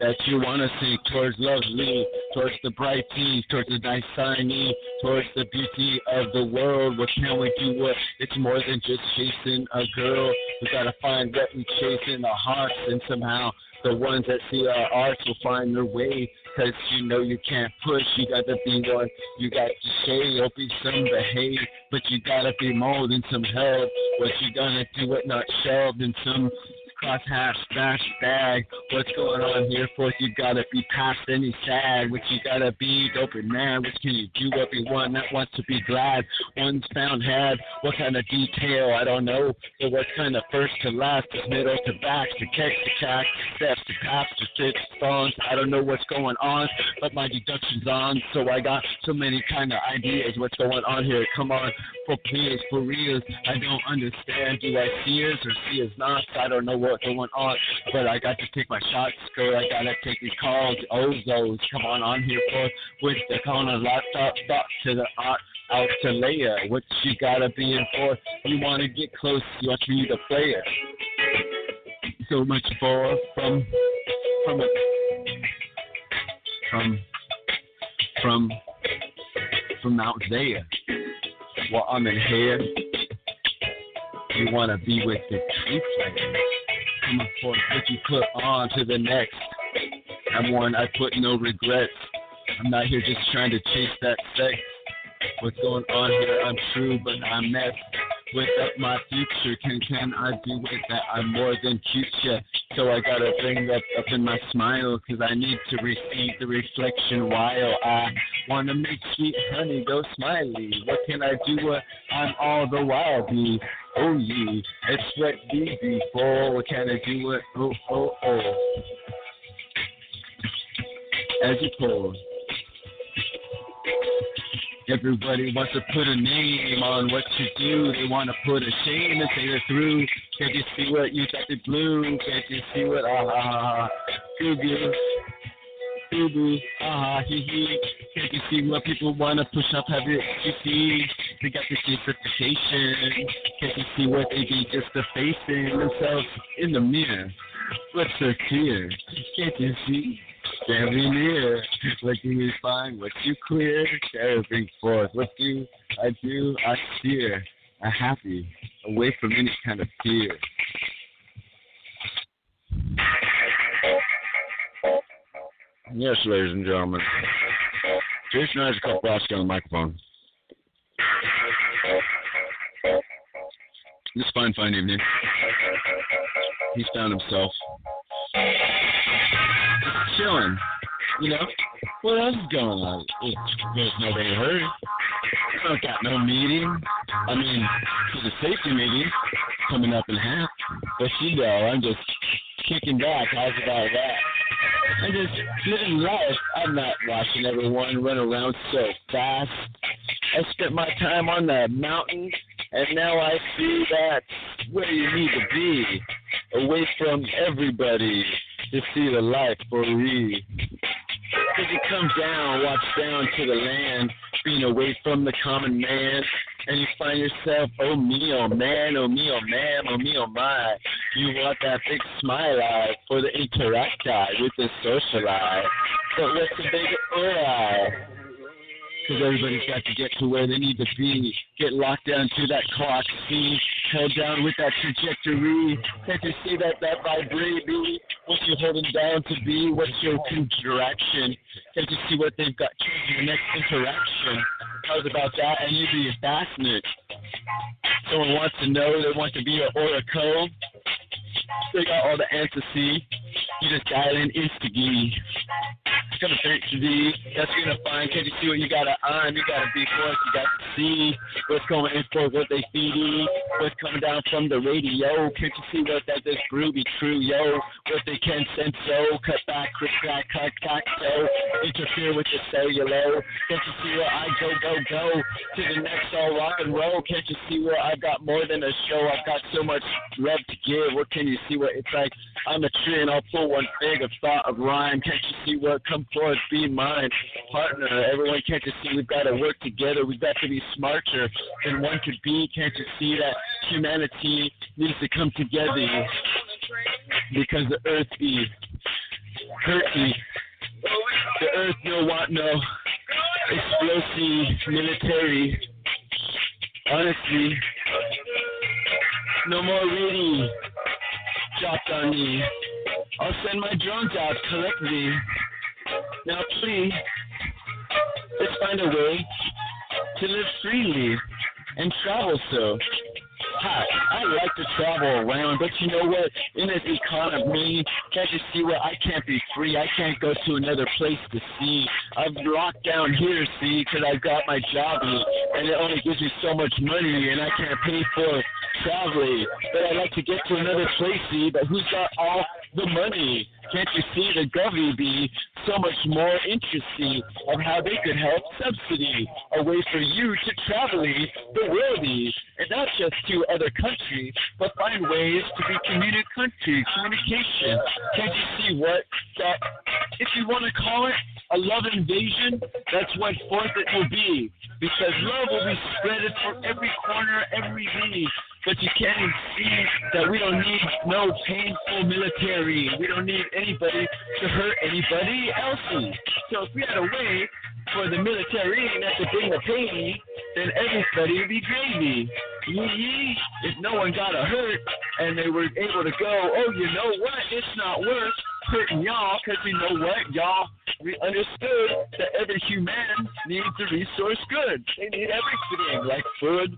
that you wanna sink towards lovely, towards the bright tea, towards the nice shiny, towards the beauty of the world? What can we do? What it's more than just chasing a girl. We gotta find what we chase in our hearts and somehow The ones that see our arts will find their way. Cause you know you can't push, you gotta be one, you got to shade, or be some behave, but you gotta be more than some help. What you gonna do it not shelved in some cross half smash bag. What's going on here, Fourth? You gotta be past any sad. What you gotta be and mad. What can you do? Everyone that wants to be glad. One's found had. What kind of detail? I don't know. But what's kind of first to last? Is middle to back, to kick to cack, steps to pass to six songs. I don't know what's going on, but my deduction's on. So I got so many kind of ideas. What's going on here? Come on, for please, for reals. I don't understand. Do I see us or see us not? I don't know what going on, but I got to take my shots, girl. I gotta take these calls, ozos. Come on on here for with the corner laptop, stop to the art. Out to Leia, what you gotta be in for? You wanna get close, you want to play it. So much for from from a, from from from Mount Zaya. Well, I'm in here. You wanna be with the tree player coming forth what you put on to the next. I'm one I put no regrets. I'm not here just trying to chase that sex. What's going on here? I'm true, but I'm messed with up my future. Can can I do it that I'm more than future? So I gotta bring that up in my smile, cause I need to receive the reflection while I wanna make sweet honey go smiley. What can I do? I'm all the while be. Oh it's what we before. Can I do? It? Oh oh oh. As you pull. Everybody wants to put a name on what you do. They want to put a shame and say they're through. Can't you see what you got the blue? Can't you see what ah, ah, ah, ah. ha ha Goo goo. Ah hee. Can't you see what people want to push up? Have it? You see? They got this reputation. Can't you see what they be just defacing themselves in the mirror? What's so clear? Can't you see? Standing near, looking me fine, what you clear, carrying forth. What do I do? I steer, a happy, away from any kind of fear. Yes, ladies and gentlemen. Jason Isaac Brodsky on the microphone. This fine, fine evening. He's found himself chilling. You know, what else is going on? There's nobody hurry. I don't got no meeting. I mean, there's a safety meeting coming up in half. But you know, I'm just kicking back. How's about that? I'm just living life. I'm not watching everyone run around so fast. I spent my time on the mountain, and now I see that's where you need to be, away from everybody to see the life for real. Cause you come down, watch down to the land, being away from the common man, and you find yourself, oh me, oh man, oh me, oh man, oh me, oh my. You want that big smile eye for the interact eye with the social eye. But what's the big eye? Because everybody's got to get to where they need to be. Get locked down to that clock, see, held down with that trajectory. Can't you see that that vibrate be? What you're holding down to be? What's your direction? Can't you see what they've got changing the next interaction? How's about that? And you be fascinated. Someone wants to know, they want to be an oracle. They got all the answers, see? You just dial in Instagram. It's gonna to thee. That's gonna find. Can't you see what you got on? You gotta be forth. You got to see what's going in for what they feeding. What's coming down from the radio. Can't you see what that this groovy true yo? What they can sense so. Cut back, crick crack, cut back so. Interfere with the cellular. Can't you see where I go, go, go to the next all rock and roll? Can't you see where I've got more than a show? I've got so much love to give. What can you see what it's like? I'm a tree and I'll pull one fig of thought of rhyme. Can't you see what come forth? Be mine, partner. Everyone can't you see we've got to work together. We've got to be smarter than one could be. Can't you see that humanity needs to come together because the earth is hurting. The earth no want no explosive military. Honestly, no more reading dropped on me. I'll send my drones out collect thee. Now please, let's find a way to live freely and travel so. Hi, I like to travel around, but you know what? In this economy, can't you see what? I can't be free. I can't go to another place to see. I'm locked down here, see, because I've got my job, and it only gives me so much money, and I can't pay for traveling. But I'd like to get to another place, see, but who's got all the money? Can't you see the Govy be so much more interesting of how they could help subsidy a way for you to traveling the worldy, and not just to other countries, but find ways to be communi- country, communication. Can't you see what that, if you want to call it a love invasion, that's what forth it will be, because love will be spreaded for every corner, every. But you can't see that we don't need no painful military. We don't need anybody to hurt anybody else. So if we had a way for the military not to bring the pain, then everybody would be gravy. Yee If no one got a hurt and they were able to go, oh, you know what? It's not worth hurting y'all because you know what? Y'all we understood that every human needs a resource good. They need everything like food,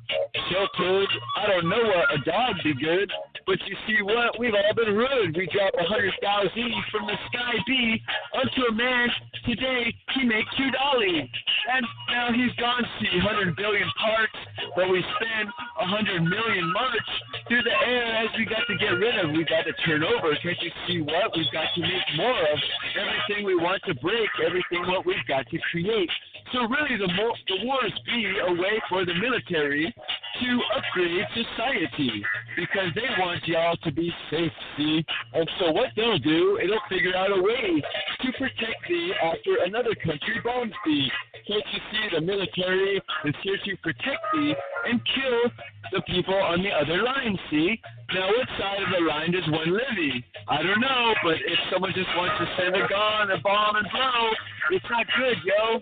shelter. I don't know what a dog be good, but you see what? We've all been ruined. We drop a hundred thousand from the sky B onto a man. Today he make two dolly, and now he's gone see hundred billion parts, but we spend a hundred million march through the air as we got to get rid of. We got to turn over. Can't you see what? We've got to make more of everything we want to break, everything what we've got to create. So really, the more the wars be a way for the military to upgrade society because they want y'all to be safe. See, and so what they'll do, it'll figure out a way to protect thee after another country bombs thee. Can't you see the military is here to protect thee and kill the people on the other line? See, now what side of the line does one live in? I don't know, but if someone just wants to send a gun, a bomb, and blow, it's not good, yo.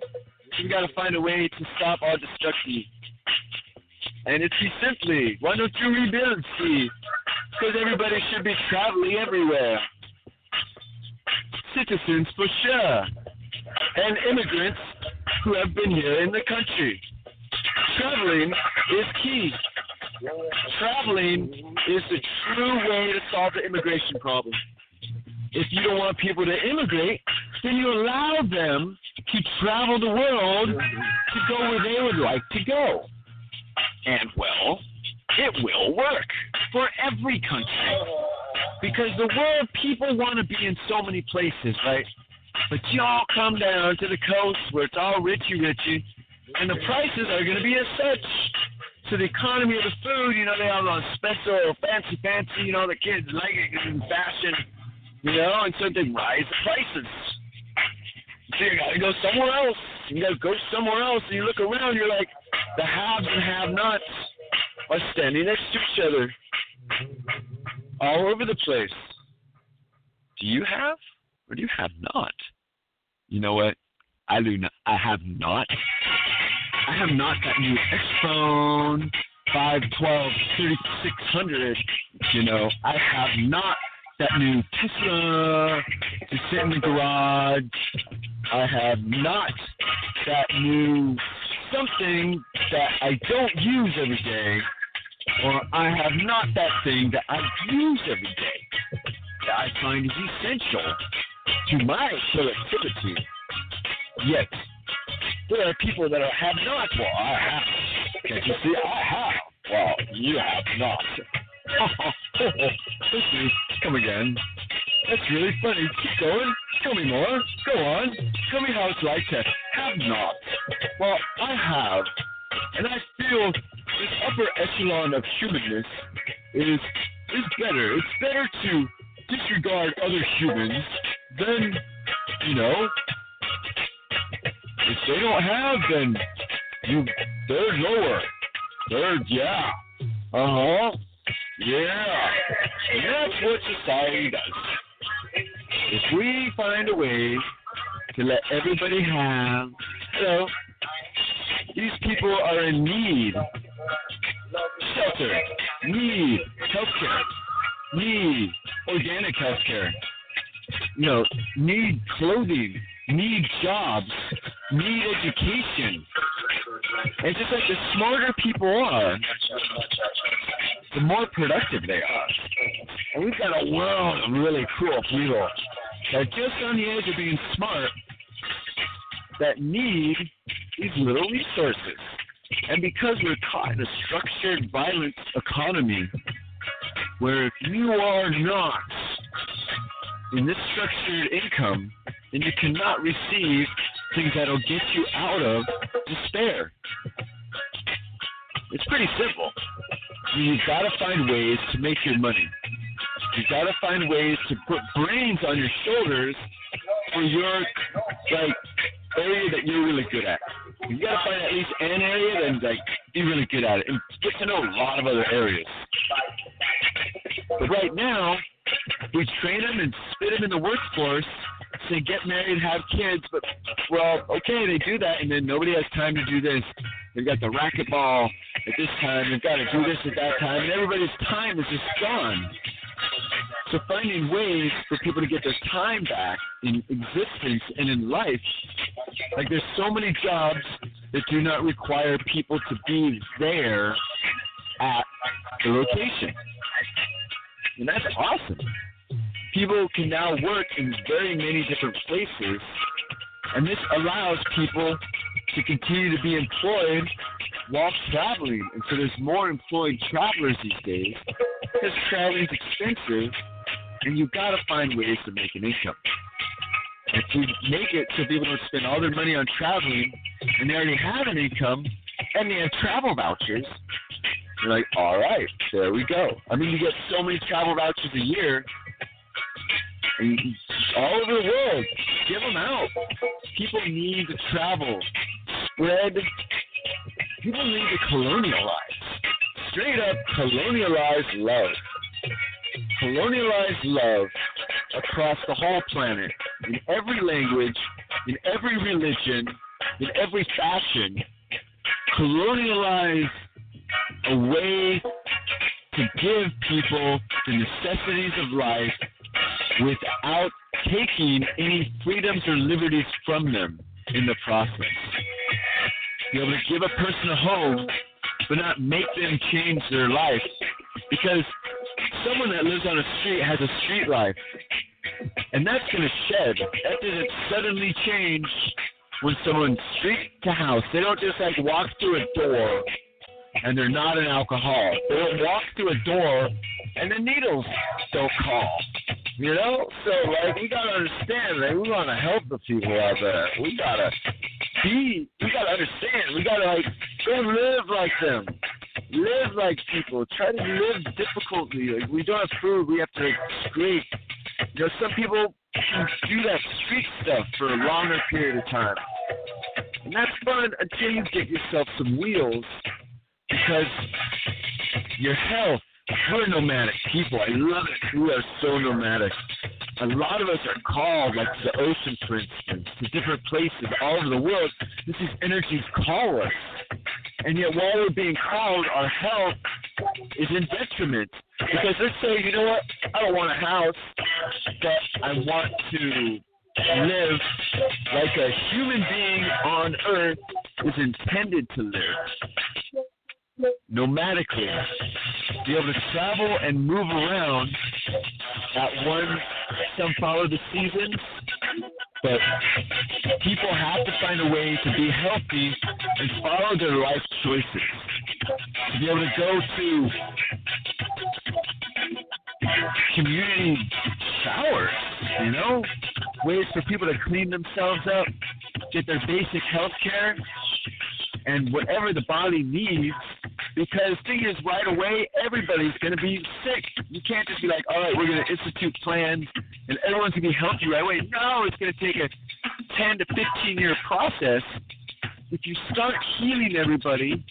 We gotta find a way to stop all destruction. And it's be simply, why don't you rebuild, see? Because everybody should be traveling everywhere. Citizens for sure. And immigrants who have been here in the country. Traveling is key. Traveling is the true way to solve the immigration problem. If you don't want people to immigrate, then you allow them to travel the world to go where they would like to go. And well, it will work for every country. Because the world, people want to be in so many places, right? But y'all come down to the coast where it's all richy richy, and the prices are going to be as such. So the economy of the food, you know, they have on special, fancy, fancy, you know, the kids like it in fashion, you know, and so they rise the prices. So you gotta go somewhere else. You gotta go somewhere else, and you look around, you're like, the haves and have-nots are standing next to each other, all over the place. Do you have, or do you have not? You know what? I do not. I have not. I have not that new Xphone 512 3600. You know, I have not that new Tesla to sit in the garage. I have not that new something that I don't use every day, or I have not that thing that I use every day that I find is essential to my productivity. Yet, there are people that have not. Well, I have. Can't you see? I have. Well, you have not. Let's see. Come again. That's really funny. Keep going. Tell me more. Go on. Tell me how it's like to have not. Well, I have. And I feel this upper echelon of humanness is is better. It's better to disregard other humans than, you know, if they don't have, then you they're lower. They're yeah. Uh huh. Yeah. And that's what society does. If we find a way to let everybody have, you know, these people are in need. Shelter, need healthcare, need organic healthcare, you know, need clothing, need jobs, need education. It's just like the smarter people are, the more productive they are. And we've got a world of really cool people that are just on the edge of being smart that need these little resources. And because we're caught in a structured violence economy where if you are not in this structured income, then you cannot receive things that'll get you out of despair. It's pretty simple. You've got to find ways to make your money. You've got to find ways to put brains on your shoulders for your like area that you're really good at. You got to find at least an area and like be really good at it, and get to know a lot of other areas. But right now, we train them and spit them in the workforce, say get married, have kids. But well, okay, they do that, and then nobody has time to do this. They've got the racquetball at this time. They've got to do this at that time, and everybody's time is just gone. So finding ways for people to get their time back in existence and in life, like there's so many jobs that do not require people to be there at the location. And that's awesome. People can now work in very many different places, and this allows people to continue to be employed while traveling. And so there's more employed travelers these days because traveling is expensive, and you've got to find ways to make an income. And if you make it so people don't spend all their money on traveling, and they already have an income, and they have travel vouchers, you're like, all right, there we go. I mean, you get so many travel vouchers a year, all over the world, give them out. People need to travel, spread. People need to colonialize, straight up colonialize love, colonialize love across the whole planet, in every language, in every religion, in every fashion. Colonialize a way to give people the necessities of life without taking any freedoms or liberties from them in the process. Be able to give a person a home, but not make them change their life. Because someone that lives on a street has a street life. And that's going to shed. That doesn't suddenly change when someone's street to house. They don't just like walk through a door and they're not an alcoholic. They don't walk through a door and the needles don't call. You know? So like we gotta understand, like we wanna help the people out there. We gotta be we gotta understand. We gotta like go live like them. Live like people. Try to live difficultly. Like we don't have food, we have to like, scrape. You know, some people can do that street stuff for a longer period of time. And that's fun until you get yourself some wheels because your health, we're nomadic people. I love it. We are so nomadic. A lot of us are called, like the ocean, for instance, to different places all over the world. This is energies call us. And yet, while we're being called, our health is in detriment. Because let's say, you know what, I don't want a house, but I want to live like a human being on earth is intended to live nomadically, be able to travel and move around at one, some follow the seasons, but people have to find a way to be healthy and follow their life choices. To be able to go to community showers, you know, ways for people to clean themselves up, get their basic health care, and whatever the body needs because thing is, right away, everybody's going to be sick. You can't just be like, all right, we're going to institute plans and everyone's going to be healthy right away. No, it's going to take a 10 to 15 year process. If you start healing everybody,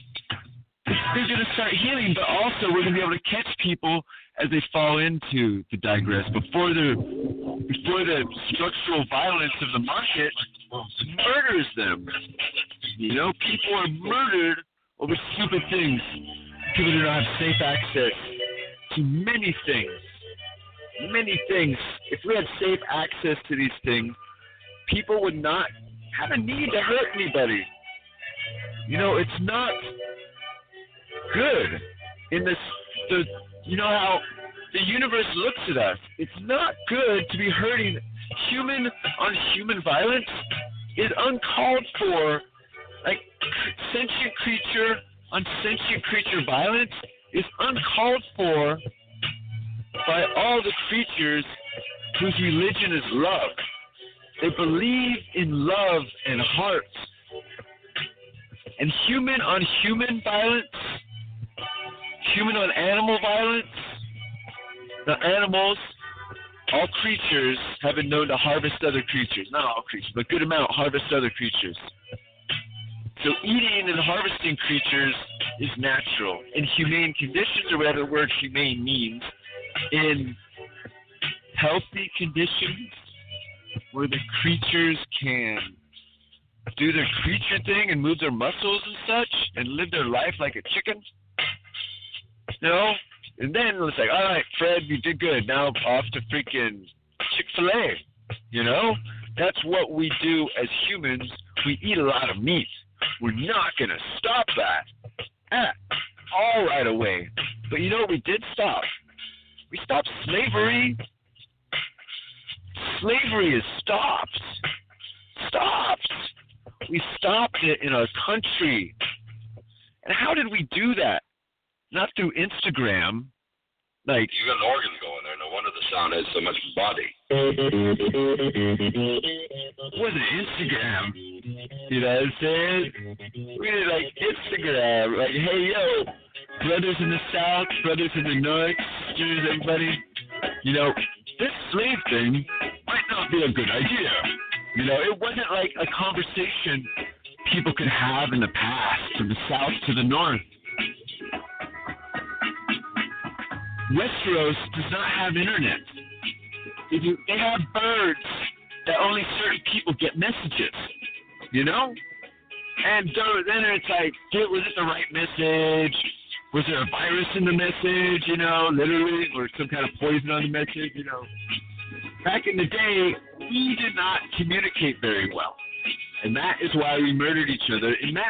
they're going to start healing, but also we're going to be able to catch people as they fall into the digress before the before the structural violence of the market murders them. You know, people are murdered over stupid things. People do not have safe access to many things. many things. If we had safe access to these things, people would not have a need to hurt anybody. You know, it's not good in this. The you know how the universe looks at us. It's not good to be hurting. Human on human violence is uncalled for. Like sentient creature on sentient creature violence is uncalled for by all the creatures whose religion is love. They believe in love and hearts. And human on human violence, human on animal violence, the animals, all creatures have been known to harvest other creatures. Not all creatures, but good amount harvest other creatures. So eating and harvesting creatures is natural. In humane conditions, or whatever the word humane means, in healthy conditions where the creatures can do their creature thing and move their muscles and such and live their life like a chicken. You know? And then it's like, all right, Fred, you did good. Now off to freaking Chick fil A. You know? That's what we do as humans. We eat a lot of meat. We're not going to stop that at all right away. But you know we did stop? We stopped slavery. Slavery is stopped. Stopped. We stopped it in our country. And how did we do that? Not through Instagram. Like You got an organ going there. No wonder the sound has so much body. wasn't Instagram. You know what I'm saying? We did like Instagram. Like, hey yo, brothers in the south, brothers in the north, cheers everybody. You know, this slave thing might not be a good idea. You know, it wasn't like a conversation people could have in the past from the south to the north. Westeros does not have internet. They, do, they have birds that only certain people get messages, you know? And so then it's like, did, was it the right message? Was there a virus in the message, you know, literally, or some kind of poison on the message, you know? Back in the day, we did not communicate very well. And that is why we murdered each other in mass.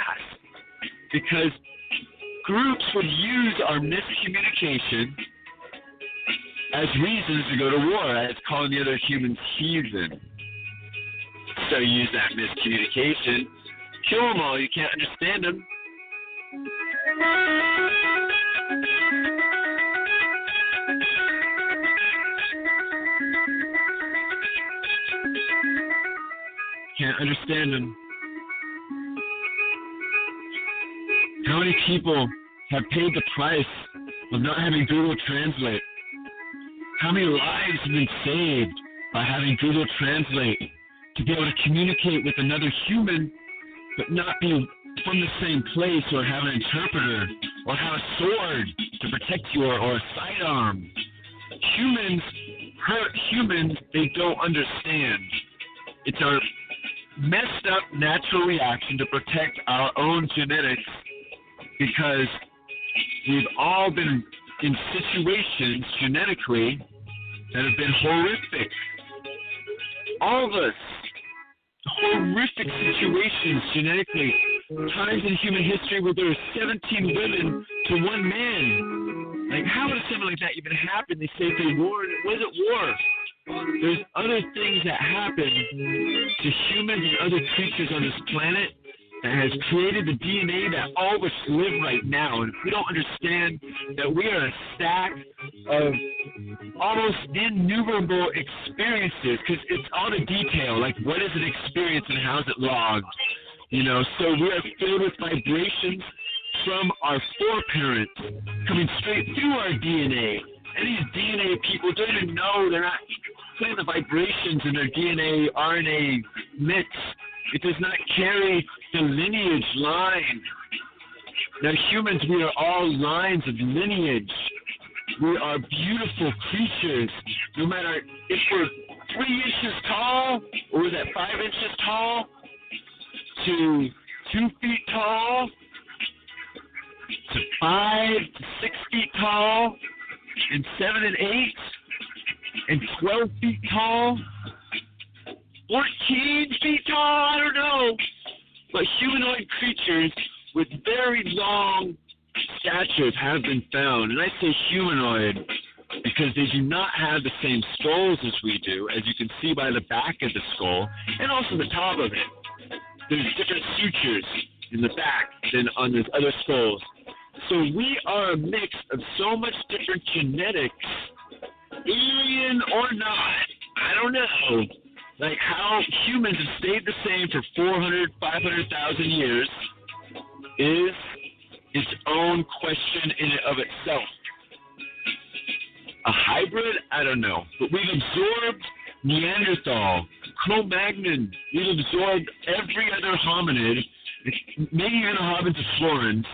Because groups would use our miscommunication as reasons to go to war, as calling the other humans heathen. So use that miscommunication, kill them all. You can't understand them. Can't understand them. How many people have paid the price of not having Google Translate? How many lives have been saved by having Google Translate to be able to communicate with another human but not be from the same place or have an interpreter or have a sword to protect you or, or a sidearm? Humans hurt humans they don't understand. It's our messed up natural reaction to protect our own genetics because we've all been in situations genetically that have been horrific. All of us, horrific situations genetically. Times in human history where there were 17 women to one man. Like, how would something like that even happen? They say they war, and it wasn't war. There's other things that happen to humans and other creatures on this planet that has created the DNA that all of us live right now. And if we don't understand that we are a stack of almost innumerable experiences, because it's all the detail, like what is an experience and how is it logged? You know, so we are filled with vibrations from our foreparents coming straight through our DNA. And these DNA people don't even know they're not putting the vibrations in their DNA RNA mix. It does not carry the lineage line. Now, humans, we are all lines of lineage. We are beautiful creatures. No matter if we're three inches tall, or is that five inches tall, to two feet tall, to five to six feet tall, and seven and eight, and 12 feet tall, 14 feet tall, I don't know. But humanoid creatures with very long statures have been found. And I say humanoid because they do not have the same skulls as we do, as you can see by the back of the skull and also the top of it. There's different sutures in the back than on those other skulls. So we are a mix of so much different genetics, alien or not. I don't know. Like how humans have stayed the same for 400, 500,000 years is its own question in and of itself. A hybrid? I don't know. But we've absorbed Neanderthal, Cro-Magnon. We've absorbed every other hominid, maybe even the hobbits of Florence,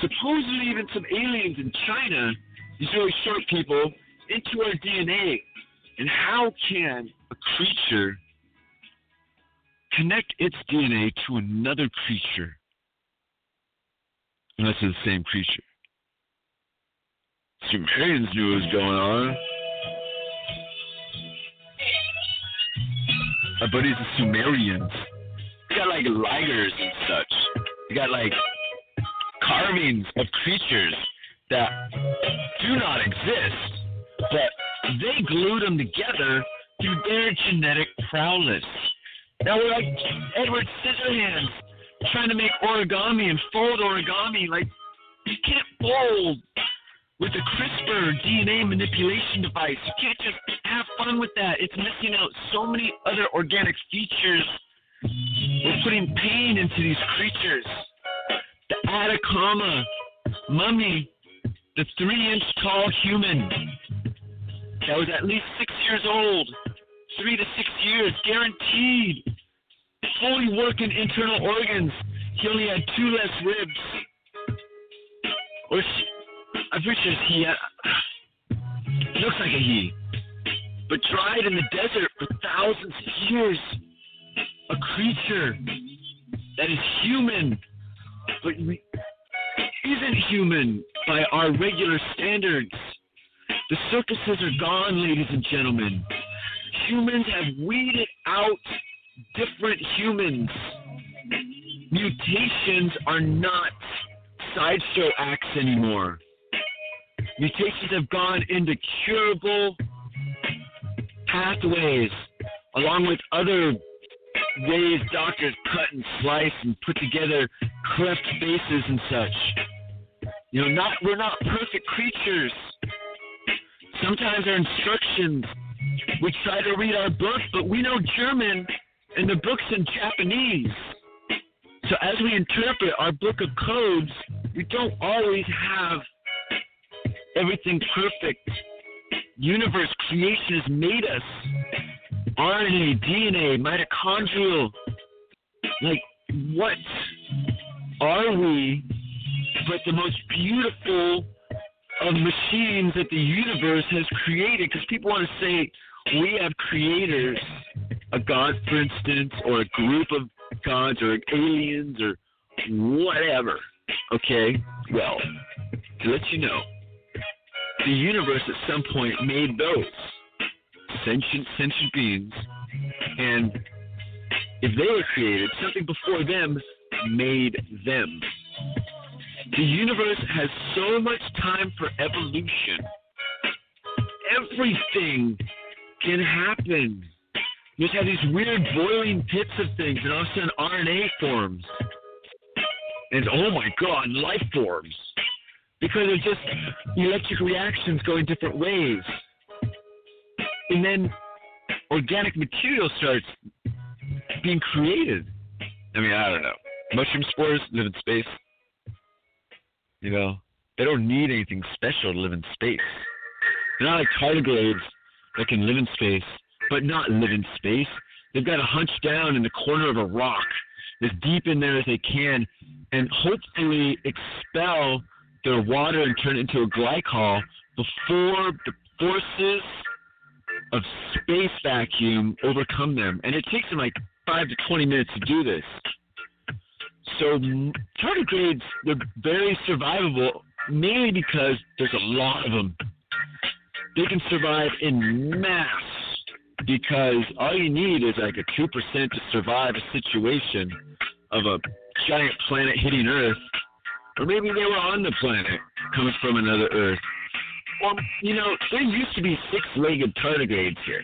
supposedly even some aliens in China, these really short people, into our DNA. And how can a creature connect its DNA to another creature unless it's the same creature? Sumerians knew what was going on. My buddies the Sumerians. They got like ligers and such. They got like carvings of creatures that do not exist, but they glued them together through their genetic prowess. Now we're like Edward Scissorhands trying to make origami and fold origami. Like you can't fold with a CRISPR DNA manipulation device. You can't just have fun with that. It's missing out so many other organic features. We're putting pain into these creatures. The Atacama mummy, the three inch tall human that was at least six years old, three to six years, guaranteed, fully working internal organs. He only had two less ribs. Or she, I'm pretty sure he. Uh, looks like a he. But dried in the desert for thousands of years. A creature that is human, but isn't human by our regular standards. The circuses are gone, ladies and gentlemen. Humans have weeded out different humans. Mutations are not sideshow acts anymore. Mutations have gone into curable pathways, along with other ways doctors cut and slice and put together cleft faces and such. You know, not we're not perfect creatures. Sometimes our instructions, we try to read our book, but we know German and the book's in Japanese. So as we interpret our book of codes, we don't always have everything perfect. Universe creation has made us RNA, DNA, mitochondrial. Like, what are we but the most beautiful of machines that the universe has created? Because people want to say we have creators, a god, for instance, or a group of gods, or aliens, or whatever. Okay? Well, to let you know, the universe at some point made those sentient sentient beings, and if they were created, something before them made them. The universe has so much time for evolution. Everything can happen. You just have these weird boiling pits of things, and all of a sudden RNA forms. And oh my god, life forms because it's just electric reactions going different ways. And then organic material starts being created. I mean, I don't know. Mushroom spores live in space. You know, they don't need anything special to live in space. They're not like tardigrades that can live in space, but not live in space. They've got to hunch down in the corner of a rock as deep in there as they can and hopefully expel their water and turn it into a glycol before the forces of space vacuum overcome them. And it takes them like five to 20 minutes to do this. So tardigrades, they're very survivable, mainly because there's a lot of them. they can survive in mass because all you need is like a 2% to survive a situation of a giant planet hitting Earth. Or maybe they were on the planet coming from another Earth. Well, you know, there used to be six legged tardigrades here.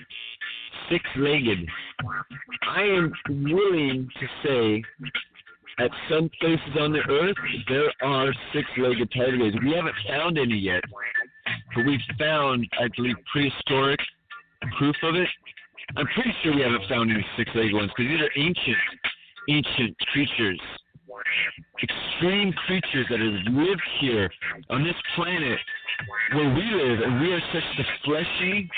Six legged. I am willing to say at some places on the earth there are six legged tardigrades. We haven't found any yet, but we've found, I believe, prehistoric proof of it. I'm pretty sure we haven't found any six legged ones because these are ancient, ancient creatures. Extreme creatures that have lived here on this planet where we live, and we are such the fleshy,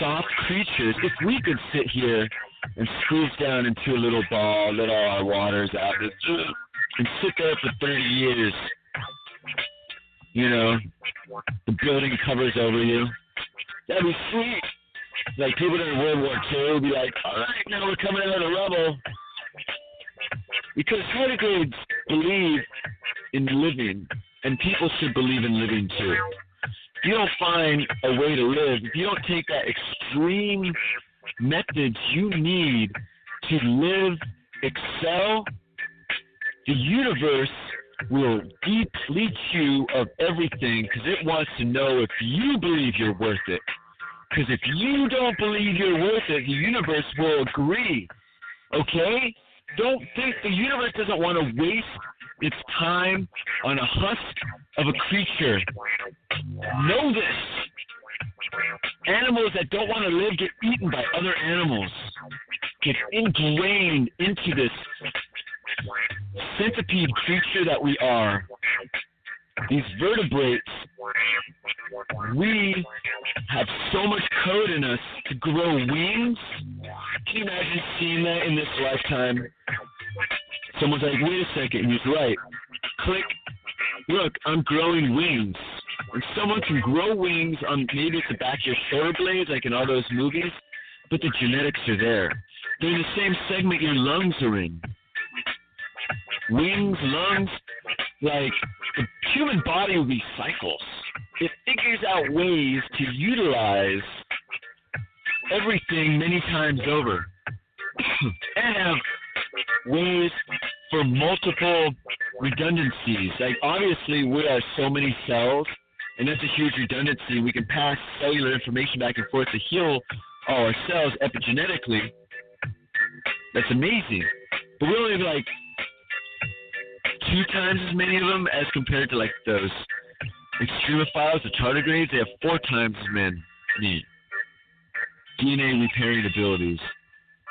soft creatures. If we could sit here and squeeze down into a little ball, let all our waters out, and sit there for 30 years, you know, the building covers over you, that'd be sweet. Like people during World War II would be like, all right, now we're coming out of the rubble. Because tardigrades believe in living, and people should believe in living too. If you don't find a way to live, if you don't take that extreme methods you need to live, excel, the universe will deplete you of everything because it wants to know if you believe you're worth it. Because if you don't believe you're worth it, the universe will agree. Okay? Don't think the universe doesn't want to waste its time on a husk of a creature. Know this. Animals that don't want to live get eaten by other animals, get ingrained into this centipede creature that we are. These vertebrates, we have so much code in us to grow wings. Can you imagine seeing that in this lifetime? Someone's like, wait a second, and he's right. Click. Look, I'm growing wings. Someone can grow wings on maybe at the back of your shoulder blades, like in all those movies, but the genetics are there. They're in the same segment your lungs are in. Wings, lungs, like the human body recycles. It figures out ways to utilize everything many times over and have ways for multiple redundancies. Like obviously we are so many cells and that's a huge redundancy. We can pass cellular information back and forth to heal our cells epigenetically. That's amazing. But we only have like two times as many of them as compared to like those extremophiles, the tardigrades. They have four times as many DNA repairing abilities.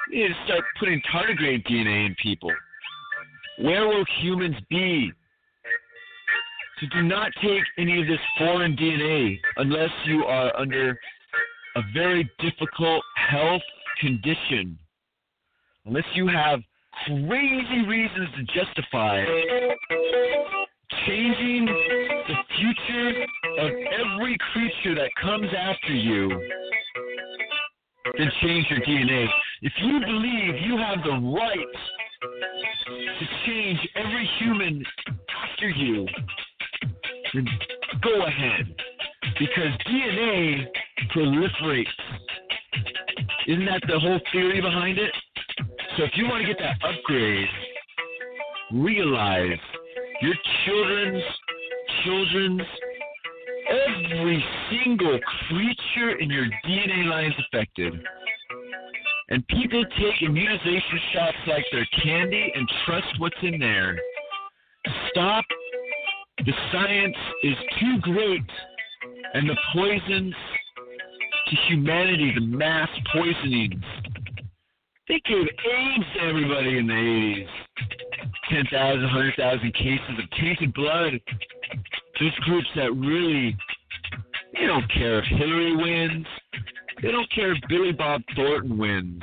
We need to start putting tardigrade DNA in people. Where will humans be so do not take any of this foreign DNA unless you are under a very difficult health condition. Unless you have crazy reasons to justify changing the future of every creature that comes after you, then change your DNA. If you believe you have the right to change every human after you, then go ahead. Because DNA proliferates. Isn't that the whole theory behind it? So if you want to get that upgrade, realize your children's children's every single creature in your DNA line is affected. And people take immunization shots like they're candy and trust what's in there. Stop the science is too great, and the poisons to humanity, the mass poisonings. They gave AIDS to everybody in the 80s. 10,000, 100,000 cases of tainted blood. There's groups that really, they don't care if Hillary wins. They don't care if Billy Bob Thornton wins.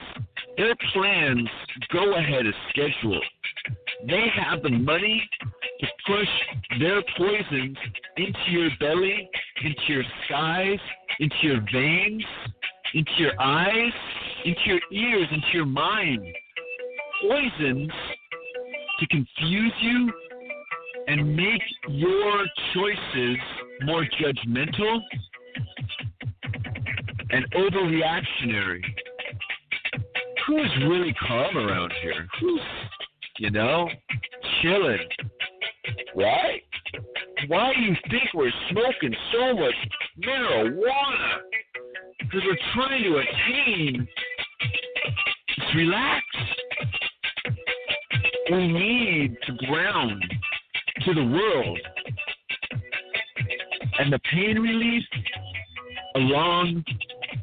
Their plans go ahead as scheduled. They have the money to push their poisons into your belly, into your skies, into your veins, into your eyes, into your ears, into your mind. Poisons to confuse you and make your choices more judgmental and overreactionary? Who's really calm around here? Who's, you know, chilling? Right? Why do you think we're smoking so much marijuana? Because we're trying to attain. Just relax. We need to ground to the world. And the pain relief, along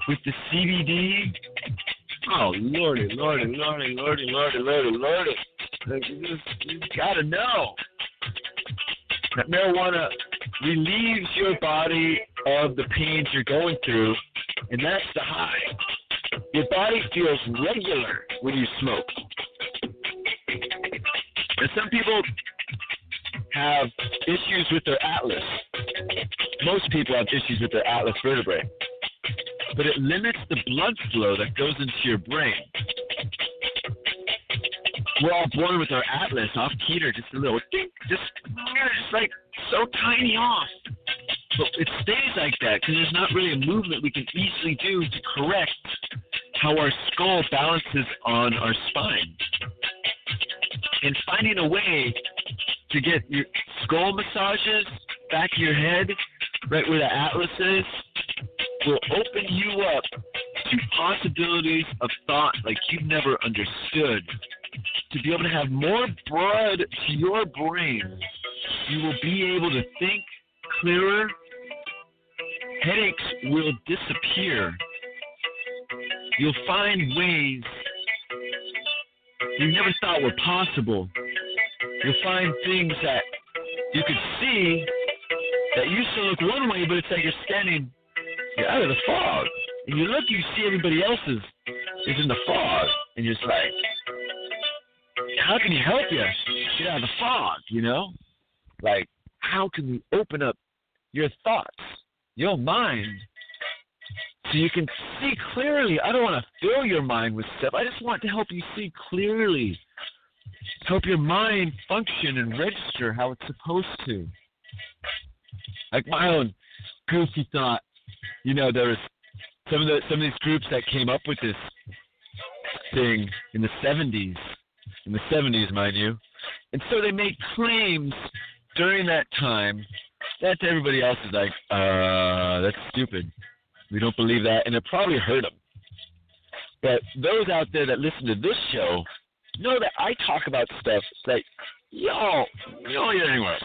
with the CBD, oh lordy, lordy, lordy, lordy, lordy, lordy, lordy. Like, you just you gotta know that marijuana relieves your body of the pains you're going through, and that's the high. Your body feels regular when you smoke. And some people have issues with their atlas. Most people have issues with their atlas vertebrae. But it limits the blood flow that goes into your brain. We're all born with our atlas off keter, just a little just, just like so tiny off. But it stays like that because there's not really a movement we can easily do to correct how our skull balances on our spine. And finding a way to get your skull massages back of your head, right where the atlas is, will open you up to possibilities of thought like you've never understood. To be able to have more blood to your brain, you will be able to think clearer. Headaches will disappear. You'll find ways you never thought were possible. You'll find things that you could see that used to look one way, but it's like you're standing you're out of the fog. And you look, you see everybody else's is in the fog, and you're just like, how can you help you get out of the fog? You know, like how can we open up your thoughts, your mind, so you can see clearly? I don't want to fill your mind with stuff. I just want to help you see clearly, help your mind function and register how it's supposed to. Like my own goofy thought you know, there was some of the some of these groups that came up with this thing in the 70s, in the 70s, mind you, and so they made claims during that time that to everybody else is like, uh, that's stupid. We don't believe that, and it probably hurt them. But those out there that listen to this show know that I talk about stuff that y'all, y'all hear anywhere.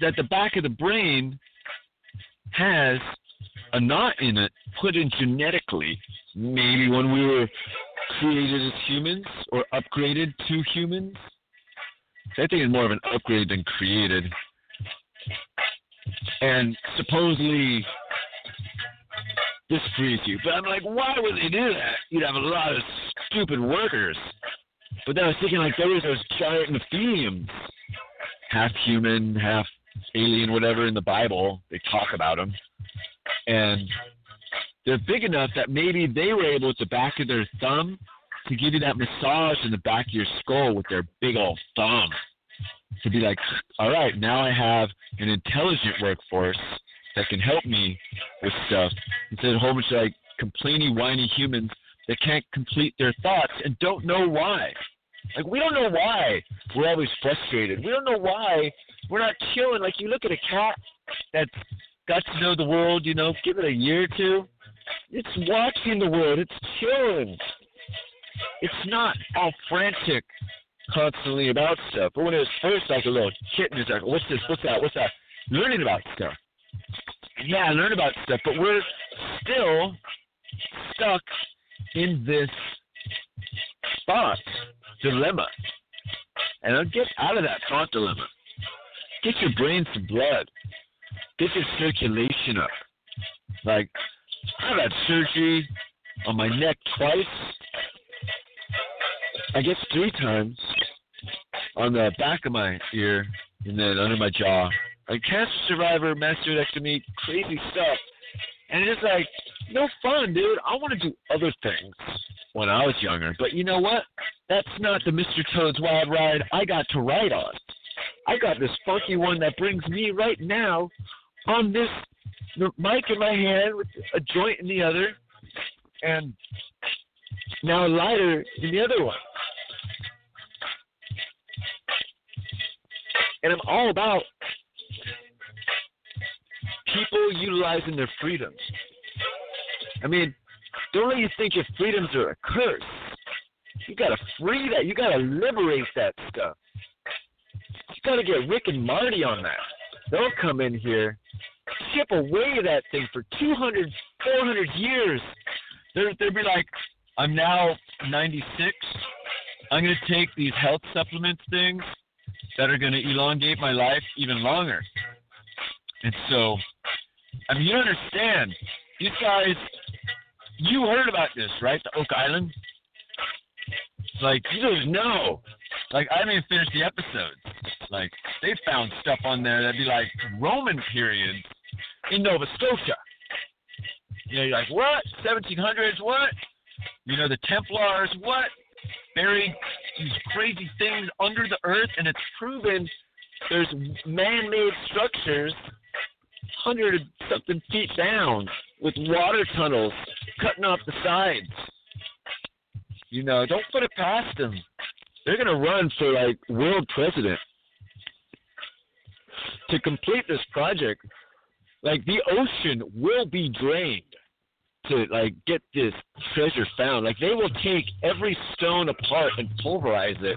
That the back of the brain has a knot in it put in genetically, maybe when we were created as humans or upgraded to humans. I think it's more of an upgrade than created. And supposedly this frees you. But I'm like, why would they do that? You'd have a lot of stupid workers. But then I was thinking, like, there was those giant Nephilims, half human, half alien, whatever in the Bible. They talk about them and they're big enough that maybe they were able the back of their thumb to give you that massage in the back of your skull with their big old thumb to be like, all right, now I have an intelligent workforce that can help me with stuff instead of a whole bunch of like complaining, whiny humans that can't complete their thoughts and don't know why. Like we don't know why we're always frustrated. We don't know why we're not chilling. Like you look at a cat that's got to know the world, you know, give it a year or two. It's watching the world, it's chilling. It's not all frantic constantly about stuff. But when it was first like a little kitten, it's like, what's this, what's that, what's that? Learning about stuff. Yeah, learn about stuff, but we're still stuck in this thought dilemma. And I'll get out of that thought dilemma. Get your brain some blood get your circulation up. Like, I've had surgery on my neck twice. I guess three times on the back of my ear and then under my jaw. Like cancer survivor, mastectomy, crazy stuff. And it's like, no fun, dude. I want to do other things when I was younger. But you know what? That's not the Mr. Toad's Wild Ride I got to ride on. I got this funky one that brings me right now on this mic in my hand with a joint in the other, and now lighter than the other one. And I'm all about people utilizing their freedoms. I mean, don't let you think your freedoms are a curse. You gotta free that. You gotta liberate that stuff. You gotta get Rick and Morty on that. They'll come in here, chip away that thing for 200, 400 years. They're, they'll be like, I'm now 96. I'm gonna take these health supplements things that are gonna elongate my life even longer. And so, I mean, you understand, these guys, you heard about this, right? The Oak Island? Like, you don't know. Like, I haven't even finished the episode. Like, they found stuff on there that'd be like Roman periods in Nova Scotia. You know, you're like, what? 1700s? What? You know, the Templars? What? Buried these crazy things under the earth, and it's proven there's man-made structures hundred something feet down with water tunnels cutting off the sides. You know, don't put it past them. They're gonna run for like world president to complete this project. Like the ocean will be drained to like get this treasure found. Like they will take every stone apart and pulverize it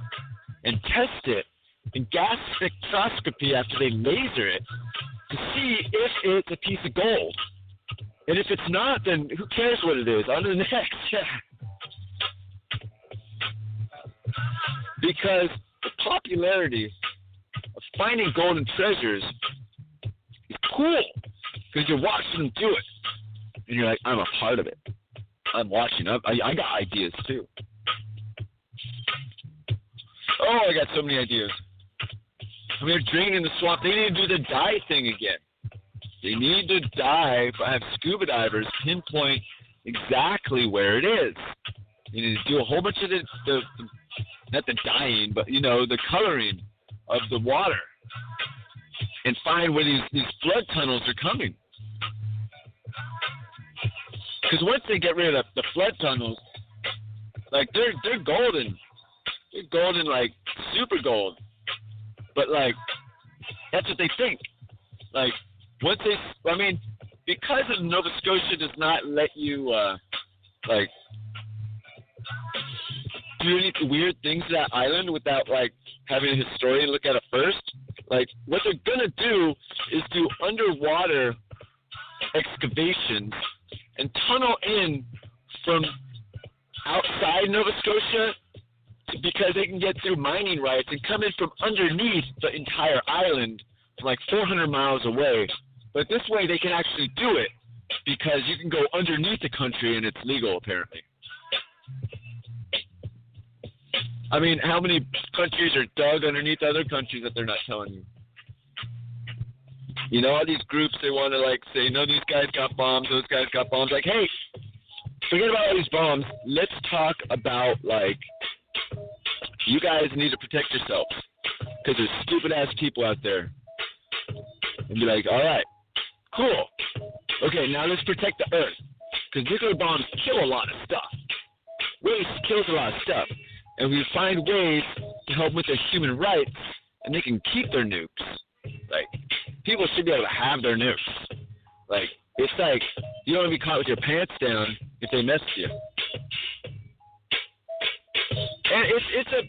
and test it in gas spectroscopy after they laser it to see if it's a piece of gold. And if it's not, then who cares what it is? On to the next. Because the popularity of finding golden treasures is cool. Because you're watching them do it. And you're like, I'm a part of it. I'm watching. I, I, got ideas too. Oh, I got so many ideas. I mean, they're draining the swamp. They need to do the dye thing again. They need to dive, I have scuba divers pinpoint exactly where it is. You need to do a whole bunch of the, the, the not the dyeing, but you know, the coloring of the water, and find where these these flood tunnels are coming. Because once they get rid of the, the flood tunnels, like they're they're golden, they're golden like super gold. But like, that's what they think. Like, once they, I mean, because of Nova Scotia does not let you, uh, like, do any weird things to that island without like having a historian look at it first. Like, what they're gonna do is do underwater excavations and tunnel in from outside Nova Scotia because they can get through mining rights and come in from underneath the entire island from like 400 miles away. But this way they can actually do it because you can go underneath the country and it's legal apparently. I mean, how many countries are dug underneath other countries that they're not telling you? You know, all these groups they want to like say, no, these guys got bombs, those guys got bombs. Like, hey, forget about all these bombs. Let's talk about like you guys need to protect yourselves because there's stupid ass people out there. And be like, all right, cool. Okay, now let's protect the earth because nuclear bombs kill a lot of stuff. Waste kills a lot of stuff, and we find ways to help with their human rights, and they can keep their nukes. Like people should be able to have their nukes. Like it's like you don't want to be caught with your pants down if they mess you. And it's it's a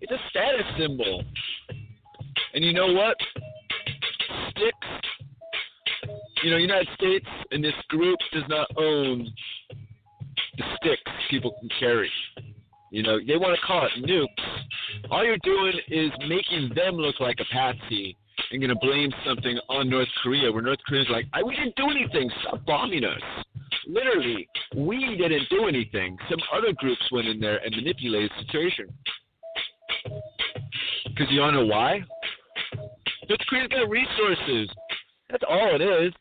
it's a status symbol. And you know what? Sticks. You know, United States and this group does not own the sticks people can carry. You know, they want to call it nukes. All you're doing is making them look like a patsy and going to blame something on North Korea, where North Korea's like, we didn't do anything. Stop bombing us. Literally, we didn't do anything. Some other groups went in there and manipulated the situation. Because you to know why? North Korea's got resources. That's all it is.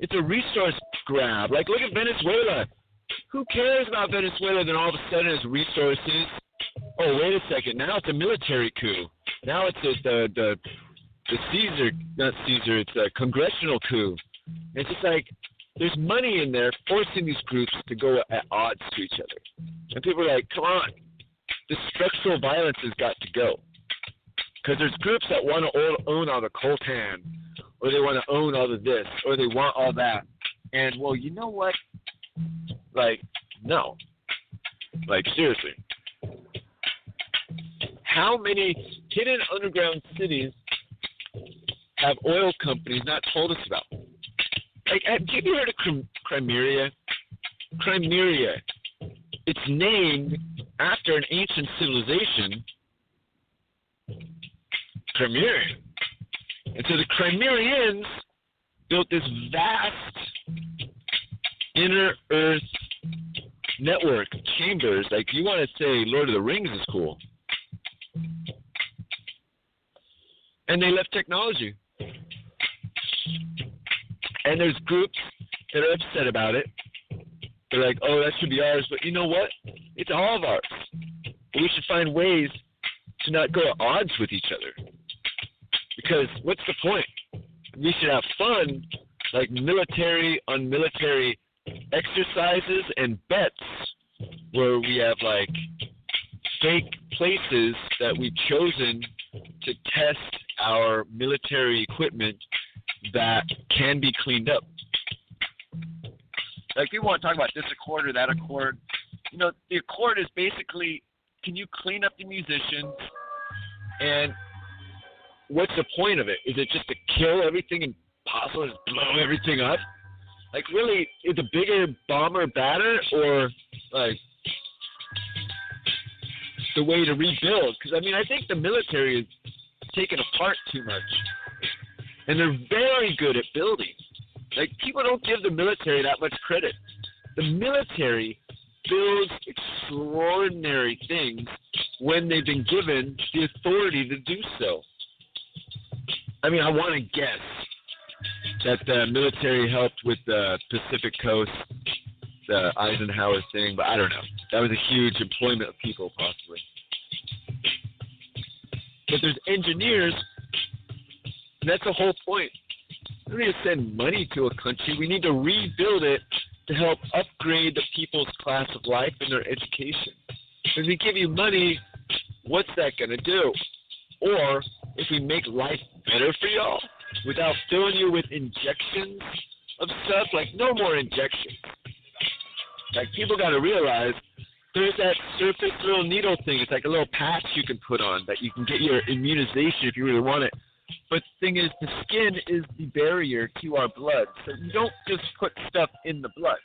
It's a resource grab. Like, look at Venezuela. Who cares about Venezuela? Then all of a sudden it's resources. Oh, wait a second. Now it's a military coup. Now it's a, the the the Caesar, not Caesar, it's a congressional coup. It's just like there's money in there forcing these groups to go at odds to each other. And people are like, come on, the structural violence has got to go. Because there's groups that want to own all the coltan, or they want to own all of this, or they want all that. And, well, you know what? Like, no. Like, seriously. How many hidden underground cities have oil companies not told us about? Like, have you heard of Crimea? Crimea. It's named after an ancient civilization, Crimea. And so the Crimeans built this vast inner earth network chambers. Like you want to say Lord of the Rings is cool. And they left technology. And there's groups that are upset about it. They're like, oh, that should be ours. But you know what? It's all of ours. We should find ways to not go at odds with each other. Because what's the point? We should have fun, like military on military exercises and bets where we have like fake places that we've chosen to test our military equipment that can be cleaned up. Like people want to talk about this accord or that accord. You know, the accord is basically can you clean up the musicians and what's the point of it? Is it just to kill everything and possibly blow everything up? Like really is a bigger bomber batter or like the way to rebuild? Because I mean I think the military is taken apart too much and they're very good at building. Like people don't give the military that much credit. The military builds extraordinary things when they've been given the authority to do so. I mean, I want to guess that the military helped with the Pacific Coast, the Eisenhower thing, but I don't know. That was a huge employment of people, possibly. But there's engineers and that's the whole point. We don't need to send money to a country. We need to rebuild it to help upgrade the people's class of life and their education. If we give you money, what's that going to do? Or if we make life better for y'all without filling you with injections of stuff, like no more injections. Like people got to realize there's that surface little needle thing. It's like a little patch you can put on that you can get your immunization if you really want it. But the thing is, the skin is the barrier to our blood. So you don't just put stuff in the blood.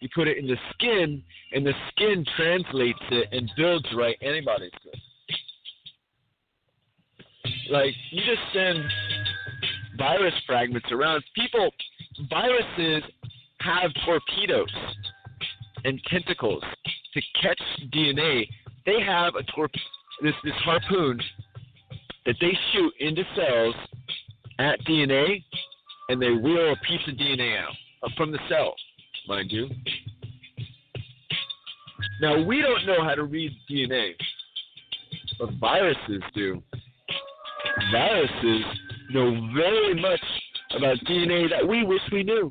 You put it in the skin, and the skin translates it and builds right antibodies. Like, you just send virus fragments around. People, viruses have torpedoes and tentacles to catch DNA. They have a torp- this, this harpoon that they shoot into cells at DNA and they wheel a piece of DNA out uh, from the cell, mind you. Now, we don't know how to read DNA, but viruses do. Viruses know very much about DNA that we wish we knew.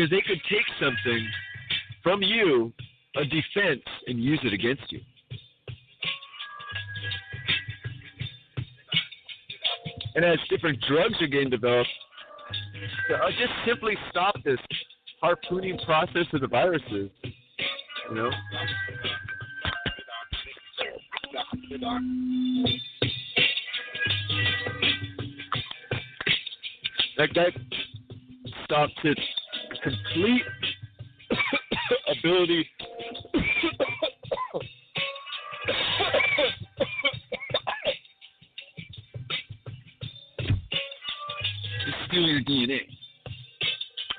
Because they could take something from you a defense and use it against you. And as different drugs are getting developed, uh, just simply stop this harpooning process of the viruses. You know? That stops its complete ability to steal your DNA.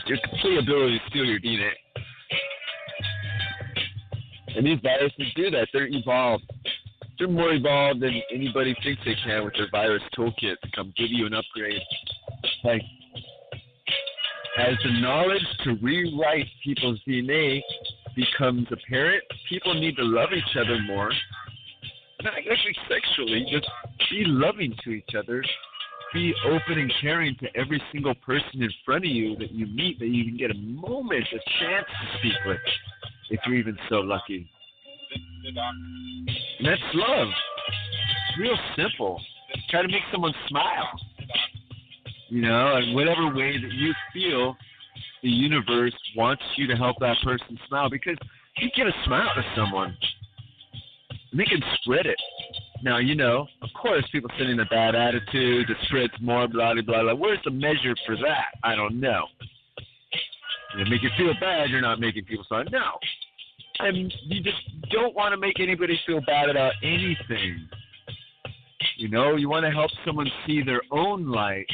Your complete ability to steal your DNA. And these viruses do that. They're evolved. They're more evolved than anybody thinks they can with their virus toolkit to come give you an upgrade. Like, as the knowledge to rewrite people's DNA becomes apparent, people need to love each other more not actually sexually, just be loving to each other. Be open and caring to every single person in front of you that you meet that you can get a moment, a chance to speak with, if you're even so lucky. And that's love. It's real simple. Try to make someone smile. You know, and whatever way that you feel the universe wants you to help that person smile because you get a smile to someone and they can spread it. Now, you know, of course, people sending a bad attitude that spreads more, blah, blah, blah, blah. Where's the measure for that? I don't know. They make you feel bad, you're not making people smile. No. And you just don't want to make anybody feel bad about anything. You know, you want to help someone see their own light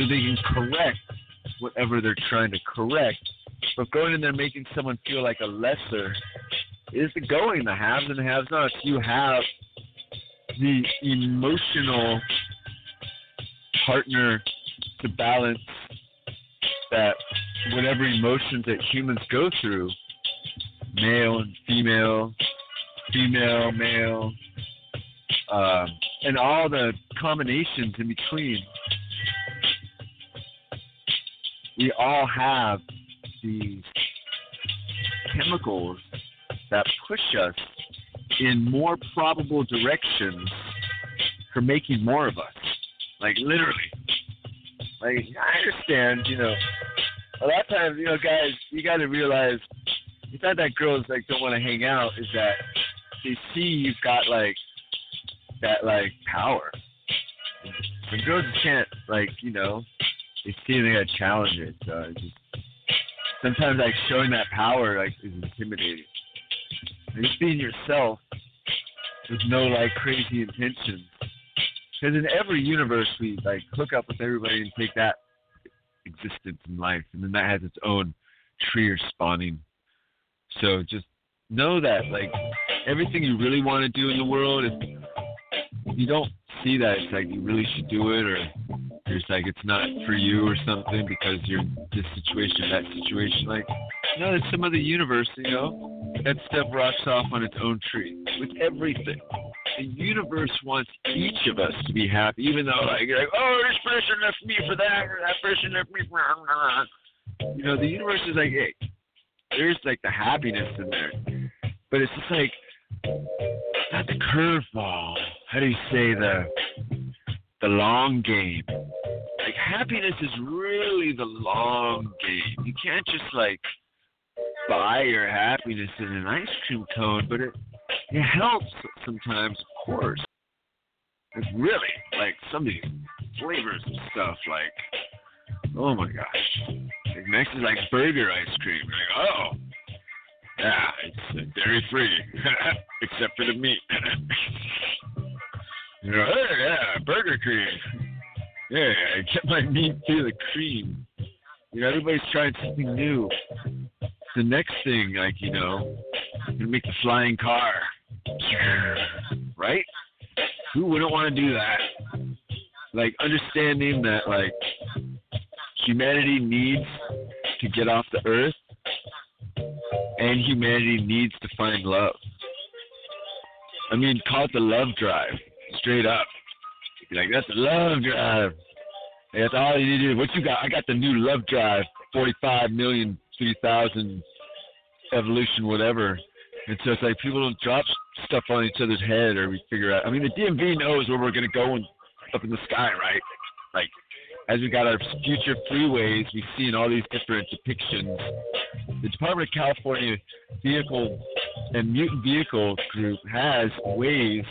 so they can correct whatever they're trying to correct. But going in there making someone feel like a lesser is the going, the haves and the have nots. You have the emotional partner to balance that whatever emotions that humans go through, male and female, female, male, uh, and all the combinations in between. We all have these chemicals that push us in more probable directions for making more of us. Like literally. Like I understand, you know, a lot of times, you know, guys, you got to realize it's not that girls like don't want to hang out. Is that they see you've got like that like power. And girls can't like you know they see they got to challenge it. So it's just sometimes like showing that power like is intimidating. And just being yourself with no like crazy intentions. Because in every universe we like hook up with everybody and take that existence in life, and then that has its own tree or spawning. So just know that like everything you really want to do in the world, if you don't see that it's like you really should do it, or like it's not for you or something because you're this situation, that situation. Like, no, it's some other universe, you know. That stuff rocks off on its own tree with everything. The universe wants each of us to be happy, even though like you're like, oh, this person left me for that, or that person left me for that. You know, the universe is like, hey, there's like the happiness in there, but it's just like not the curveball. How do you say the the long game? Like happiness is really the long game. You can't just like buy your happiness in an ice cream cone, but it it helps sometimes, of course. It's really like some of these flavors and stuff. Like, oh my gosh, like next is like burger ice cream. Like, oh, yeah, it's uh, dairy free, except for the meat. you know, yeah, burger cream. Yeah, I get my meat through the cream. You know, everybody's trying something new. The next thing, like you know, gonna make the flying car, right? Who wouldn't want to do that? Like understanding that, like humanity needs to get off the earth and humanity needs to find love. I mean, call it the love drive, straight up. You're like, that's the love drive. That's all you need to do. What you got? I got the new love drive, 45 million, 3,000 evolution, whatever. And so it's like people don't drop stuff on each other's head or we figure out. I mean, the DMV knows where we're going to go and up in the sky, right? Like, as we got our future freeways, we've seen all these different depictions. The Department of California Vehicle and Mutant Vehicle Group has ways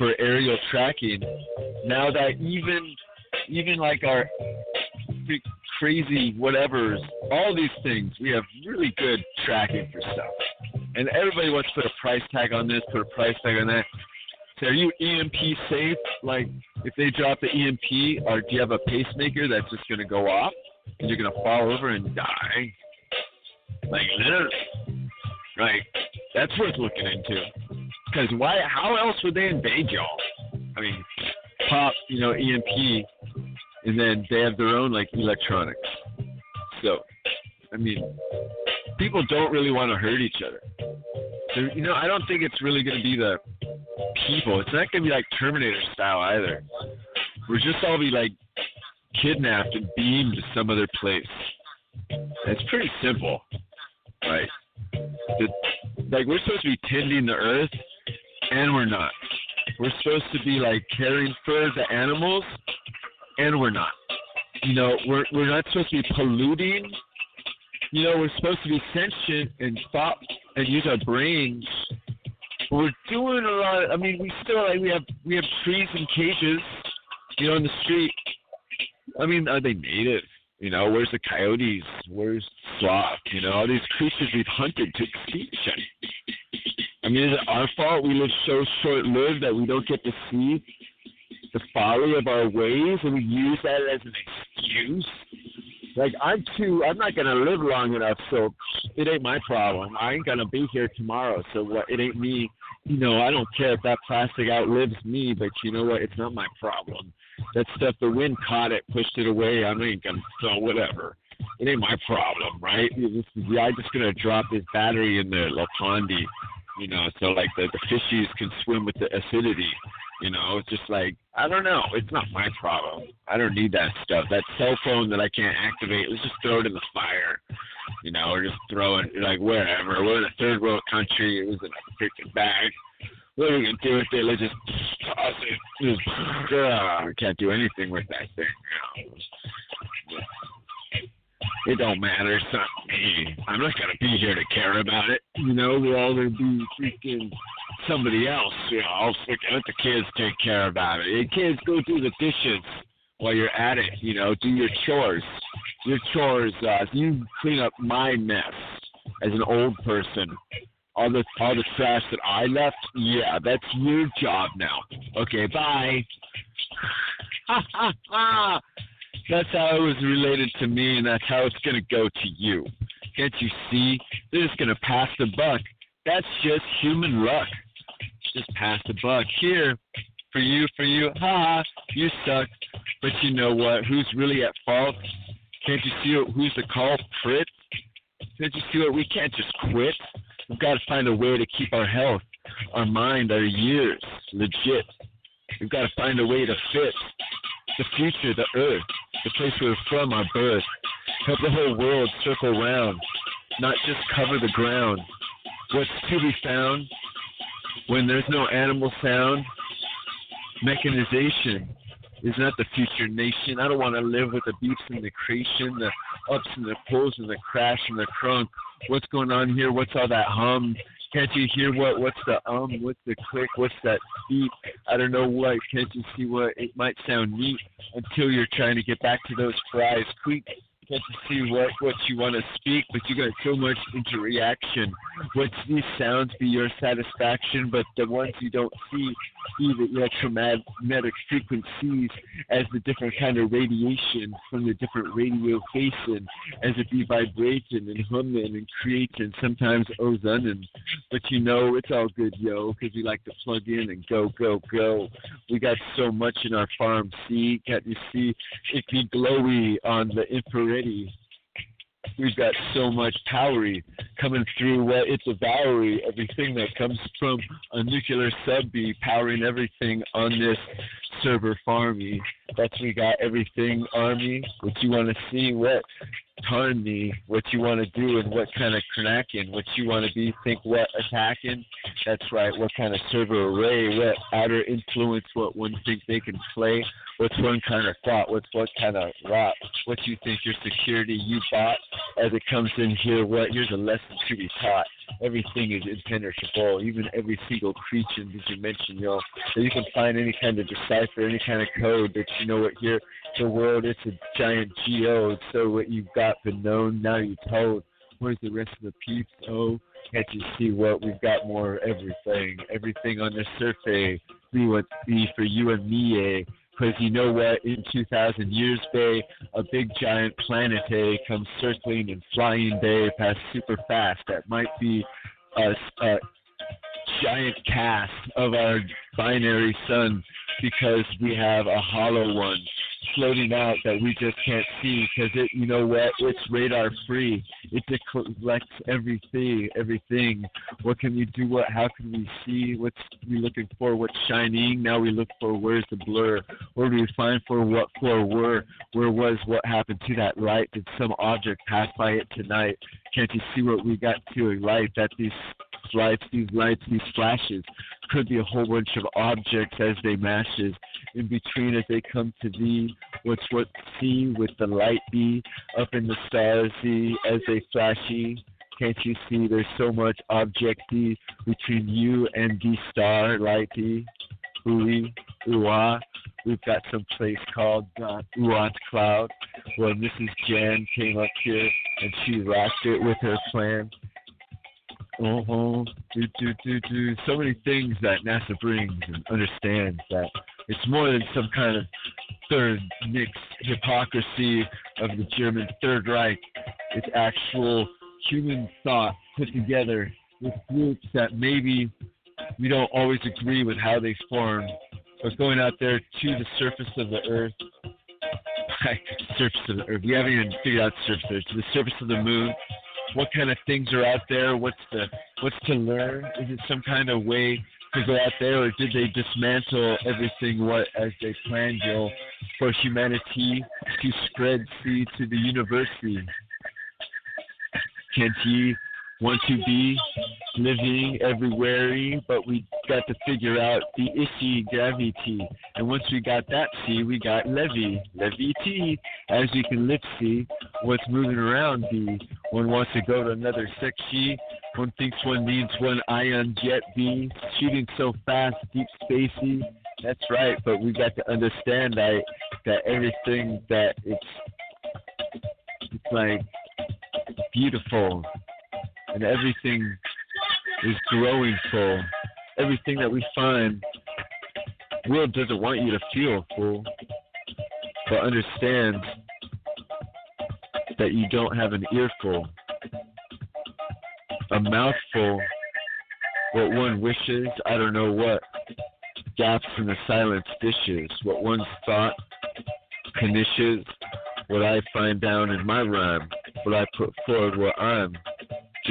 for aerial tracking. Now that even even like our crazy whatevers, all these things, we have really good tracking for stuff. And everybody wants to put a price tag on this, put a price tag on that. So are you EMP safe? Like, if they drop the EMP, or do you have a pacemaker that's just going to go off and you're going to fall over and die? Like, literally. Right? That's worth looking into. Because why? How else would they invade y'all? I mean, pop, you know, EMP, and then they have their own like electronics. So, I mean, people don't really want to hurt each other. You know, I don't think it's really going to be the people. It's not gonna be like Terminator style either. We're just all be like kidnapped and beamed to some other place. It's pretty simple, right? The, like we're supposed to be tending the earth, and we're not. We're supposed to be like caring for the animals, and we're not. You know, we're we're not supposed to be polluting. You know, we're supposed to be sentient and thought and use our brains. We're doing a lot. I mean, we still like we have we have trees and cages, you know, in the street. I mean, are they native? You know, where's the coyotes? Where's sloth? You know, all these creatures we've hunted to extinction. I mean, is it our fault we live so short-lived that we don't get to see the folly of our ways and we use that as an excuse? Like I'm too, I'm not gonna live long enough, so it ain't my problem. I ain't gonna be here tomorrow, so what? It ain't me. You know, I don't care if that plastic outlives me, but you know what? It's not my problem. That stuff, the wind caught it, pushed it away. I ain't gonna, so whatever. It ain't my problem, right? I'm just gonna drop this battery in the La Pondi, you know, so like the, the fishies can swim with the acidity. You know, it's just like I don't know. It's not my problem. I don't need that stuff. That cell phone that I can't activate, let's just throw it in the fire. You know, or just throw it like wherever. We're in a third world country. It was in a freaking bag. What are we gonna do with it? Let's just toss it. Just, uh, can't do anything with that thing. You know. It don't matter. It's not me. I'm not gonna be here to care about it. You know, we're all gonna be freaking somebody else. You know, I'll let the kids take care about it. Hey, kids, go do the dishes while you're at it. You know, do your chores. Your chores. Uh, you clean up my mess as an old person. All the all the trash that I left. Yeah, that's your job now. Okay, bye. That's how it was related to me, and that's how it's going to go to you. Can't you see? They're just going to pass the buck. That's just human luck. Just pass the buck. Here, for you, for you. Ha, you suck. But you know what? Who's really at fault? Can't you see who's the culprit? Can't you see what? We can't just quit. We've got to find a way to keep our health, our mind, our years legit. We've got to find a way to fit the future, the earth, the place we're from, our birth. Help the whole world circle round, not just cover the ground. What's to be found when there's no animal sound? Mechanization is not the future nation. I don't want to live with the beeps and the creation, the ups and the pulls and the crash and the crunk. What's going on here? What's all that hum? Can't you hear what? What's the um? What's the click? What's that beep? I don't know what. Can't you see what? It might sound neat until you're trying to get back to those fries. Quick, can't you see what what you want to speak? But you got so much interaction. What these sounds be your satisfaction, but the ones you don't see see the electromagnetic frequencies as the different kind of radiation from the different radio facing as it be vibrating and humming and creating sometimes ozoning. But you know, it's all good, yo, because we like to plug in and go, go, go. We got so much in our farm. See, can't you see? It be glowy on the infrared. We've got so much power coming through what it's a Bowery, everything that comes from a nuclear sub be powering everything on this server farmy. That's we got everything army. What you want to see, what turn me, what you want to do, and what kind of knacking, what you want to be, think what attacking. That's right. What kind of server array, what outer influence, what one think they can play. What's one kind of thought? What's what kind of rot? What you think your security you bought as it comes in here? What here's a lesson to be taught. Everything is impenetrable, even every single creature that you mentioned, yo. So you can find any kind of decipher, any kind of code that you know what here the world it's a giant geo. So what you've got been known, now you're told. Where's the rest of the peeps? Oh, can't you see what we've got more everything? Everything on the surface. Be what be for you and me, eh? Because you know what? In 2,000 years, Bay, a big giant planet, eh, comes circling and flying, Bay, past super fast. That might be a, a giant cast of our binary sun because we have a hollow one floating out that we just can't see because it, you know what? It's radar free. It collects everything, everything. What can we do? What? How can we see? What's we looking for? What's shining? Now we look for where's the blur? Where do we find for what for? Where? Where was what happened to that light? Did some object pass by it tonight? Can't you see what we got to a light? That these lights, these lights, these flashes could be a whole bunch of objects as they mashes in between as they come to thee. What's what see with the light be up in the stars thee as they flashy. Can't you see there's so much object objecty between you and the star light thee? Ooh ah. We've got some place called uh, Oort Cloud where Mrs. Jan came up here and she rocked it with her plan. Uh-huh. Do, do, do, do. So many things that NASA brings and understands that it's more than some kind of third mixed hypocrisy of the German Third Reich. It's actual human thought put together with groups that maybe we don't always agree with how they form, but going out there to the surface of the earth, surface of the earth, we haven't even figured out the surface, to the surface of the moon, what kind of things are out there? What's the what's to learn? Is it some kind of way to go out there, or did they dismantle everything what as they planned, Joe, for humanity to spread see to the university? Can't ye want to be living everywhere, but we got to figure out the issue gravity. And once we got that C, we got levy, T, as you can live see what's moving around B. One wants to go to another section. One thinks one needs one ion jet B, shooting so fast, deep spacey. That's right, but we got to understand that that everything that it's it's like beautiful and everything is growing full. Everything that we find, world doesn't want you to feel full, but understand that you don't have an earful, a mouthful. What one wishes, I don't know what. Gaps in the silence dishes. What one's thought conditions. What I find down in my rhyme. What I put forward, what I'm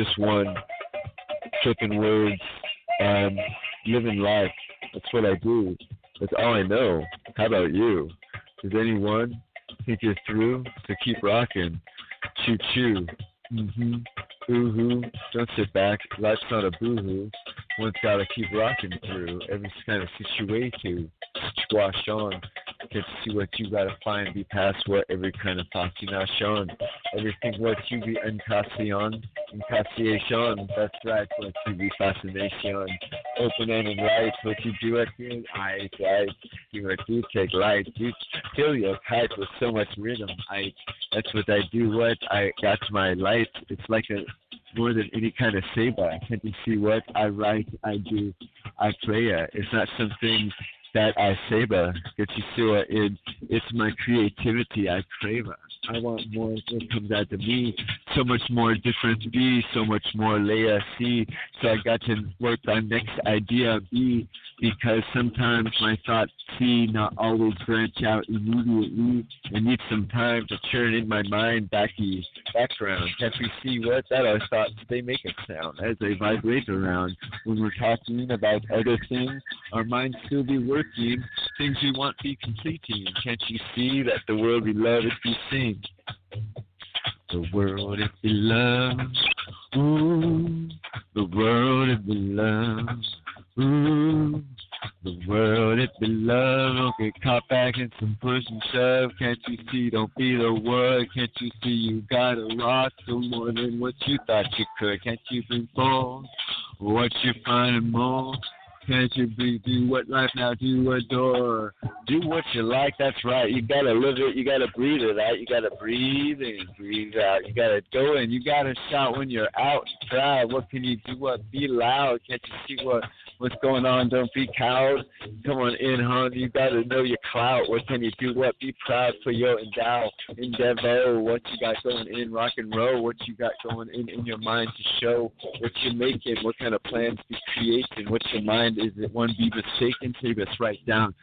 just one cooking words and living life. That's what I do. That's all I know. How about you? Does anyone think you're through? So keep rocking. Choo choo. Mm-hmm. Boo hoo. Don't sit back. Life's not a boo hoo. One's gotta keep rocking through every kind of situation. Squash on. Get to see what you gotta find, be past what every kind of fascination. Everything what you be encasion, encasion. That's right, what you be fascination. Open ended light, what you do at the eyes, right? You what you take light, you fill your kite with so much rhythm. I that's what I do. What I got my light. It's like a more than any kind of saber. Can't you see what I write, I do, I play it. It's not something that I saber. Can't you see what it, it's my creativity I crave. I want more that comes out to me. So much more different B, so much more layer C. So I got to work on next idea B because sometimes my thought C not always branch out immediately I need some time to churn in my mind back backy background. Can't we see what that our thoughts they make a sound as they vibrate around. When we're talking about other things, our minds still be working, things we want be completing. Can't you see that the world we love is be seen? The world it belongs, ooh, the world it belongs, ooh, the world it belongs. Don't get caught back in some push and shove. Can't you see? Don't be the word. Can't you see? You got a lot to more than what you thought you could. Can't you bring forth what you find and more? Can't you? Do what life now? Do adore. Do what you like. That's right. You gotta live it. You gotta breathe it out. You gotta breathe in, breathe out. You gotta go in. You gotta shout when you're out proud. What can you do? What? Be loud. Can't you see what what's going on? Don't be cowed. Come on in, hon. You gotta know your clout. What can you do? What? Be proud for your endow, endeavor. What you got going in rock and roll? What you got going in in your mind to show what you're making? What kind of plans be creating? What your mind Is it one be mistaken? Say this right down.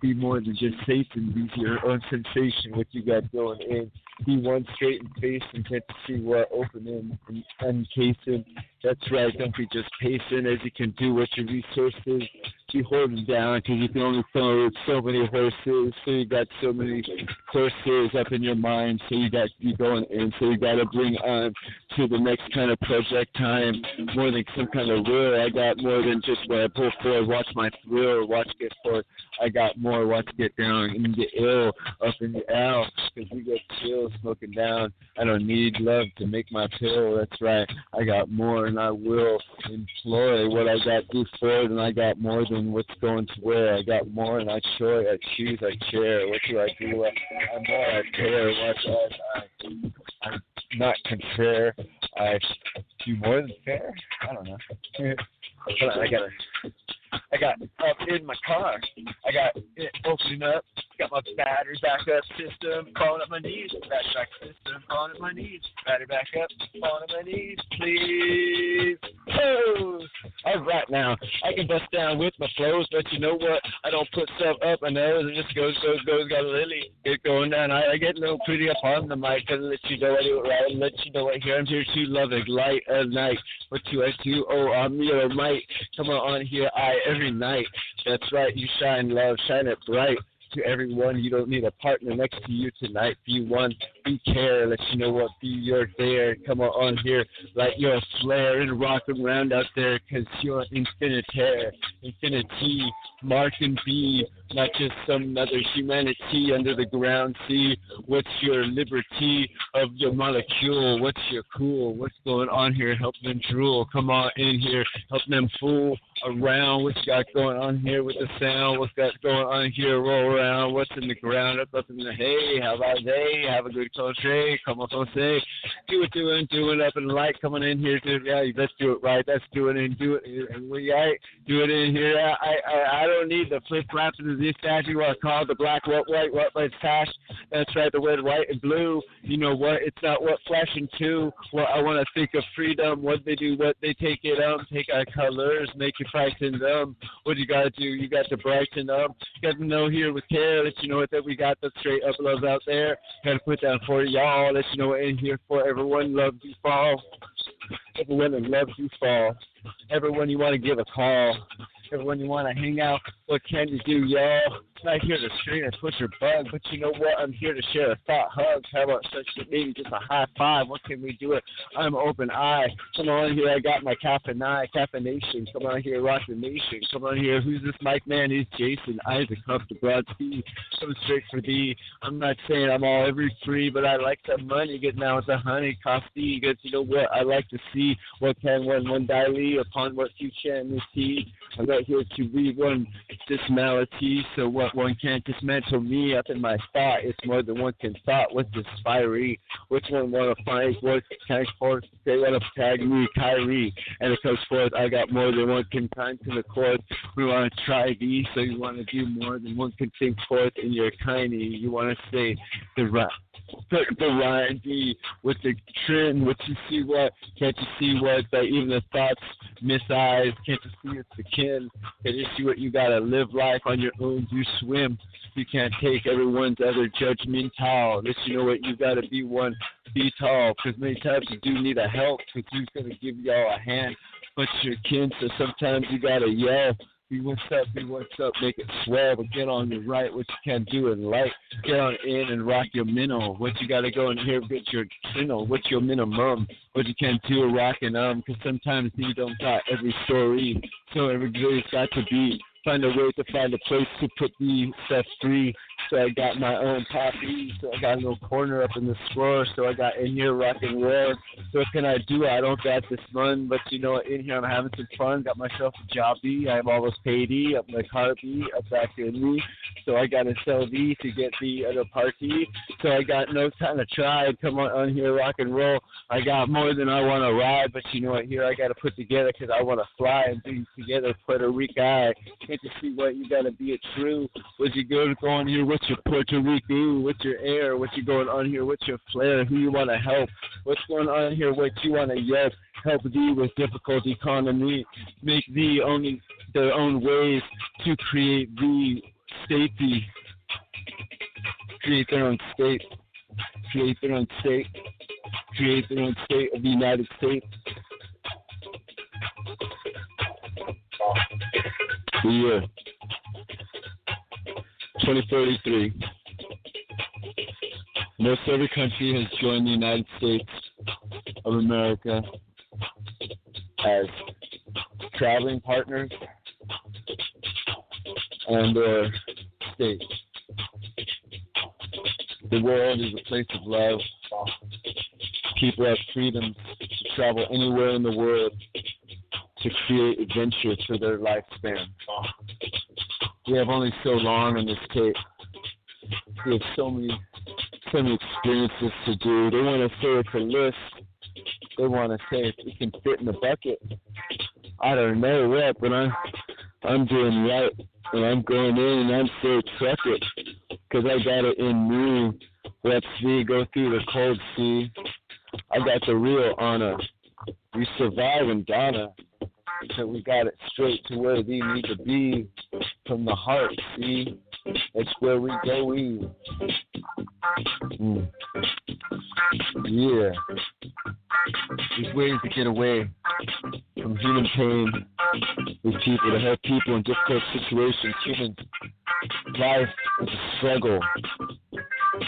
Be more than just Satan. Be your own sensation. What you got going in. Be one straight and face and get to see what opening and uncasing. That's right. Don't be just pacing as you can do what your resources. Be holding down because you can only throw so many horses. So you got so many courses up in your mind. So you got you going in. So you got to bring on to the next kind of project time more than some kind of will. I got more than just what I pull forward. Watch my thrill. Watch get forward. I got more. Watch get down and get ill up in the L because we get chill smoking down. I don't need love to make my pill. That's right. I got more and I will employ what I got forward and I got more than what's going to wear. I got more and I show I choose, I share. What do I do? I'm more I care. Watch us. I, I'm not compare. I do more than fair. I don't know. I gotta. I got up in my car. I got it opening up. Got my battery backup system. Falling up my knees. Battery backup system. Falling up my knees. Battery backup. Falling up my knees. Please. Oh. All right now. I can bust down with my flows, but you know what? I don't put stuff up my nose. It just goes, goes, goes. Got a lily. Get going down. I, I get a little pretty up on the mic. Cause let you know I do it right. Let you know I here. I'm here to love it. Light of night. What you I do? Oh, I'm your might. Come on, on here. I every night. That's right. You shine love. Shine it bright to everyone. You don't need a partner next to you tonight. Be one, be care, let you know what be you're there. Come on here, like you're a flare and rock around out there, cause you're infinite infinitaire, infinity, mark and be, not just some other humanity under the ground. See what's your liberty of your molecule, what's your cool, what's going on here, help them drool. Come on in here, help them fool around. What you got going on here with the sound? What's got going on here? Roll around. What's in the ground? Up, up in the hay. How about they? Have a good country. Come on, say. Do it, do it, do it up in the light. Coming in here, it. Yeah, let's do it right. Let's do it and do it. And we, I do it in here. I, I, I don't need the flip flops of this statue. I call the black, what, white, what, but it's. That's right. The red, white, and blue. You know what? It's not what flashing to. What I want to think of freedom. What they do, what they take it um, take our colors, make it brighten them. Um, what you gotta do? You got to brighten up. Um, you got to know here with care that you know that we got the straight up love out there. Got to put down for y'all. Let you know in here for everyone. Love you fall. Everyone that loves you fall. Everyone you want to give a call. Everyone you want to hang out. What can you do, y'all? Not here to strain or push or bug, but you know what? I'm here to share a thought, hugs. How about such a maybe just a high five? What can we do it? I'm open eye. Come on here, I got my caffeinine, caffeination. Come on here, rock the nation. Come on here, who's this mic man? He's Jason Isaac up the broad speed. Coming straight for thee. I'm not saying I'm all every free, but I like the money. Get down with the honey, coffee. Because you know what? I like to see what can one one dilate upon what you can see. I'm not here to read one dismality, so what one can't dismantle me up in my thought. It's more than one can thought. What's this fiery? Which one want to find? What tag forth? They want to tag me, Kyrie, and it comes forth. I got more than one can time to the court. We want to try these, so you want to do more than one can think forth in your tiny. You want to say the right. Put the line B with the trend. What you see? What can't you see? What that even the thoughts miss eyes? Can't you see it's the kin? Can't you see what you gotta live life on your own? You swim. You can't take everyone's other judgmental. This you know what you gotta be one. Be tall, cause many times you do need a help. Cause who's gonna give y'all a hand? But your kin. So sometimes you gotta yell. Be what's up, be what's up, make it swell, but get on your right, what you can do in life. Get on in and rock your minnow. What you gotta go in here, get your minnow. What's your minimum? What you can do, rockin' um, cause sometimes you don't got every story. So every day's got to be. Find a way to find a place to put the stuff free. So I got my own poppy. So I got a little corner up in the store. So I got in here rock and roll. So what can I do? I don't got this fun, but you know, in here I'm having some fun. Got myself a jobby. I'm almost paid up my carby up back in me. So I got to sell these to get the other party. So I got no time to try. Come on, on here, rock and roll. I got more than I want to ride, but you know what? Here I got to put together because I want to fly and be together. Puerto Rico. Can't you see what you got to be a true? What you go go on here? What's your Puerto Rico? What's your air? what's you going on here? What's your flair? Who you want to help? What's going on here? What you want to yes? Help thee with difficult economy. Make thee only their own ways to create the safety, create their own state, create their own state, create their own state of the United States. The year 2033. Most every country has joined the United States of America as traveling partners and or states. The world is a place of love. People have freedom to travel anywhere in the world to create adventure for their lifespan. We have only so long on this tape. We have so many so many experiences to do. They want to say it's a list. They want to say if it can fit in the bucket. I don't know what, but I'm I'm doing right, and I'm going in, and I'm so truck cause I got it in me. Let's see, go through the cold sea. I got the real honor. We survive in So we got it straight to where we need to be from the heart. See, that's where we go. We. Mm. Yeah. There's ways to get away from human pain with people, to help people in difficult situations. Human life is a struggle.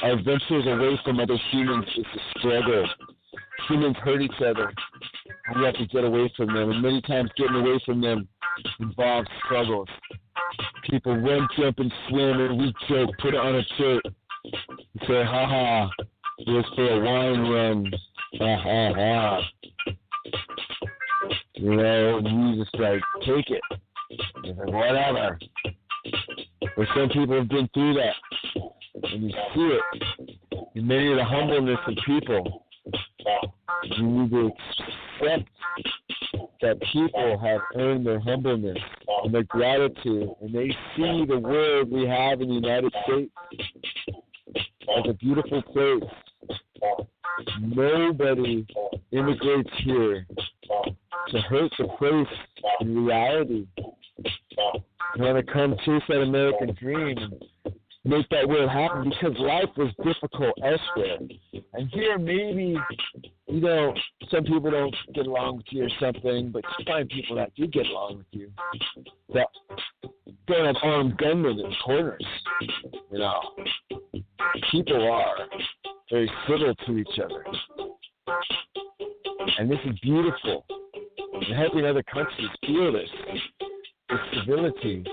Our ventures away from other humans is a struggle. Humans hurt each other. We have to get away from them. And many times getting away from them involves struggles. People run, jump, and swim, and we joke, put it on a shirt. and say, ha ha, it was for a wine run. Ha ha ha. You know, and you just like, take it. Like, whatever. But some people have been through that. And you see it in many of the humbleness of people. You need to accept that people have earned their humbleness and their gratitude, and they see the world we have in the United States as a beautiful place. Nobody immigrates here to hurt the place in reality. They want to come chase that American dream make that world happen because life was difficult elsewhere. And here, maybe, you know, some people don't get along with you or something, but you find people that do get along with you that don't have armed gunmen in corners. You know, people are very civil to each other. And this is beautiful. And helping other countries feel this, this civility,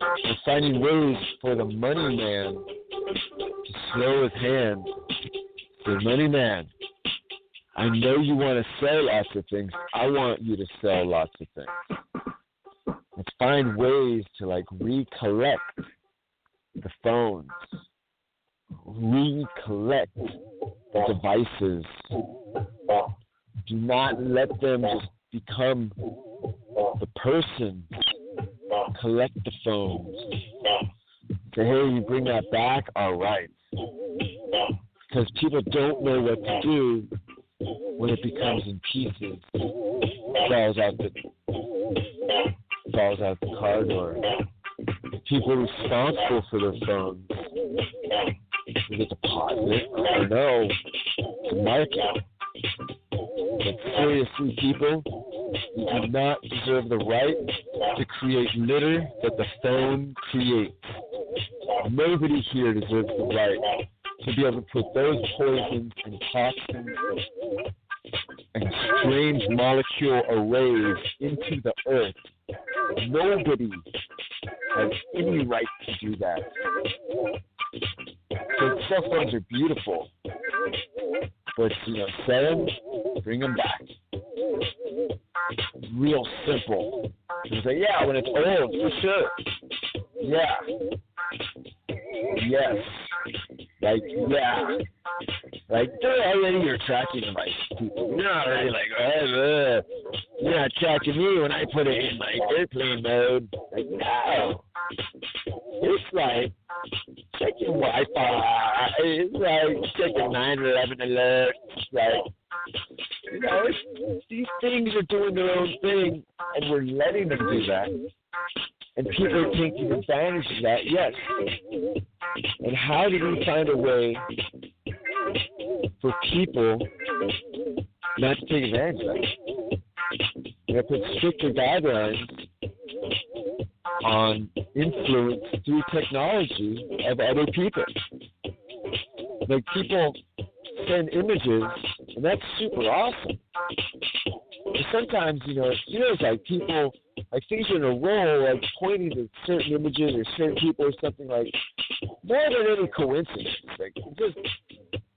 and finding ways for the money man to slow his hand. The money man, I know you want to sell lots of things. I want you to sell lots of things. Find ways to like recollect the phones, recollect the devices. Do not let them just become the person. Collect the phones. Say, hey, you bring that back? All right. Because people don't know what to do when it becomes in pieces, falls out the falls out the car door. People responsible for their phones. It deposit? I know. The market. But seriously, people, you do not deserve the right to create litter that the phone creates. Nobody here deserves the right to be able to put those poisons and toxins and strange molecule arrays into the earth. Nobody has any right to do that. So cell phones are beautiful, but you know, sell them, bring them back. Real simple. You say, yeah, when it's old, for sure. Yeah. Yes. Like, yeah. Like, they're already you're tracking my people. You're already like, uh, you're not tracking me when I put it in like airplane mode. Like, no. It's like checking Wi-Fi. It's like checking 9/11 alerts. It's like You know, these things are doing their own thing, and we're letting them do that. And people are taking advantage of that, yes. And how do we find a way for people not to take advantage of that? Have to put stricter guidelines on influence through technology of other people. Like people send images, and that's super awesome. Sometimes, you know, it feels like people, like things in a row, like pointing to certain images or certain people or something like more than any coincidence. Like just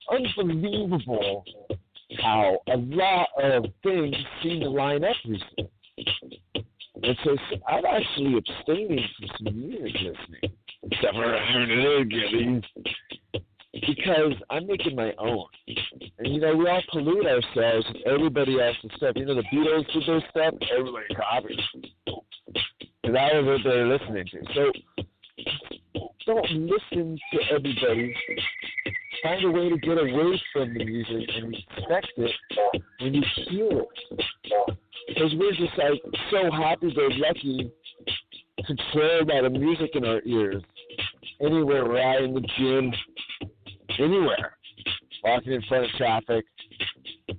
unbelievable how a lot of things seem to line up recently. And so I'm actually abstaining from some music listening. Except for again because I'm making my own. And you know, we all pollute ourselves with everybody else's stuff. You know, the Beatles did their stuff, everybody copied. And that was what they're listening to. So don't listen to everybody. Find a way to get away from the music and respect it when you hear it. Because we're just like so happy they're lucky, controlled by the music in our ears. Anywhere we're at in the gym, anywhere, walking in front of traffic.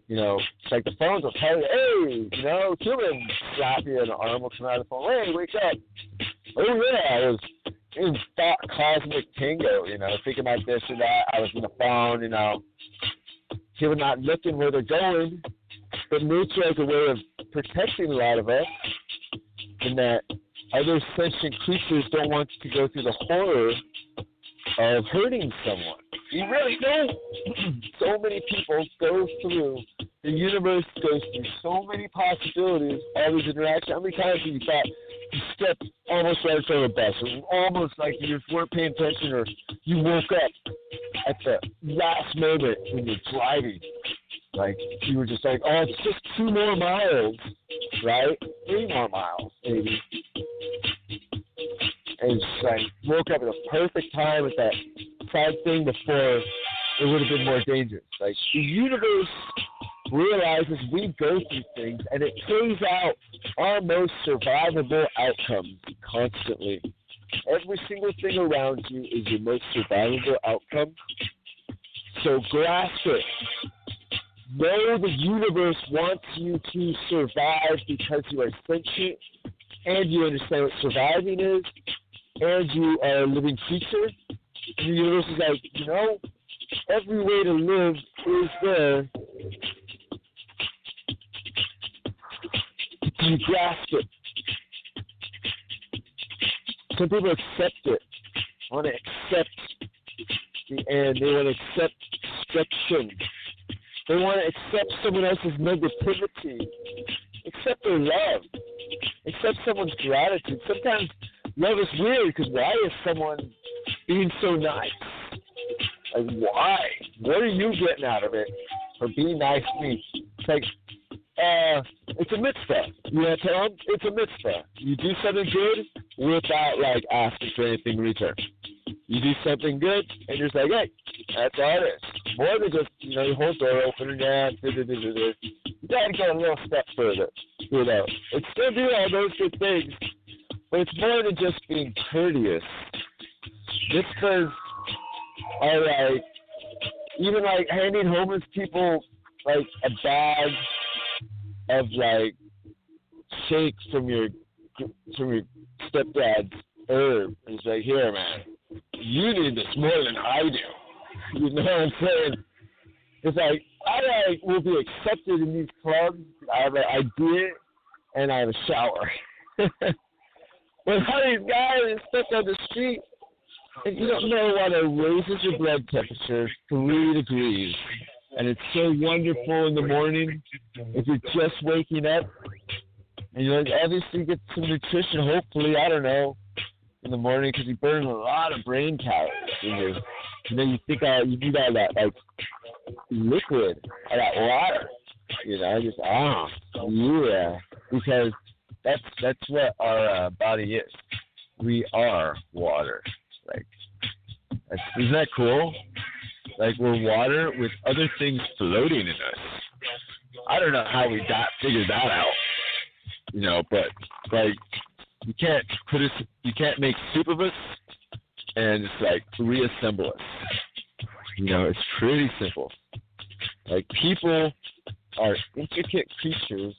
You know, it's like the phones will tell you, hey, you know, human slap you and the arm will come out of the phone. Hey, wake up. Oh, yeah, I was in thought cosmic tango, you know, thinking about this or that. I was on the phone, you know. People not looking where they're going. But nature has a way of protecting a lot of us in that other sentient creatures don't want to go through the horror of hurting someone. You really don't. so many people go through, the universe goes through so many possibilities, all these interactions. How many times have you thought you stepped almost right of a bus, or almost like you just weren't paying attention, or you woke up at the last moment when you're driving? Like, you were just like, oh, it's just two more miles, right? Three more miles, maybe. And like woke up at the perfect time at that side thing before it would have been more dangerous. Like the universe realizes we go through things and it plays out our most survivable outcomes constantly. Every single thing around you is your most survivable outcome. So grasp it. Know the universe wants you to survive because you are sentient and you understand what surviving is and you are a living creature the universe is like, you know, every way to live is there. You grasp it. Some people accept it. Want to accept the end. They want to accept destruction. They want to accept someone else's negativity. Accept their love. Accept someone's gratitude. Sometimes love is weird because why is someone being so nice. Like, why? What are you getting out of it for being nice to me? It's like, uh, it's a mitzvah. You to tell them? It's a mitzvah. You do something good without, like, asking for anything in return. You do something good, and you're just like, hey, that's all it is. More than just, you know, your whole door open and down, you gotta go a little step further. You know, it's still do all those good things, it's more than just being courteous just because I like even like handing homeless people like a bag of like shake from your from your stepdad's herb. It's like, here, man, you need this more than I do. You know what I'm saying? It's like I like will be accepted in these clubs. I have an idea and I have a shower. but all these guys stuck on the street if you don't know what it raises your blood temperature three degrees, and it's so wonderful in the morning if you're just waking up, and you like obviously get some nutrition. Hopefully, I don't know, in the morning because you burn a lot of brain calories. You know, you think uh, you need all that like liquid, all that water. You know, just ah, yeah, because that's that's what our uh, body is. We are water. Like, isn't that cool? Like we're water with other things floating in us. I don't know how we got figured that out. You know, but like you can't put us, you can't make soup of us and just like reassemble us. You know, it's pretty simple. Like people are intricate creatures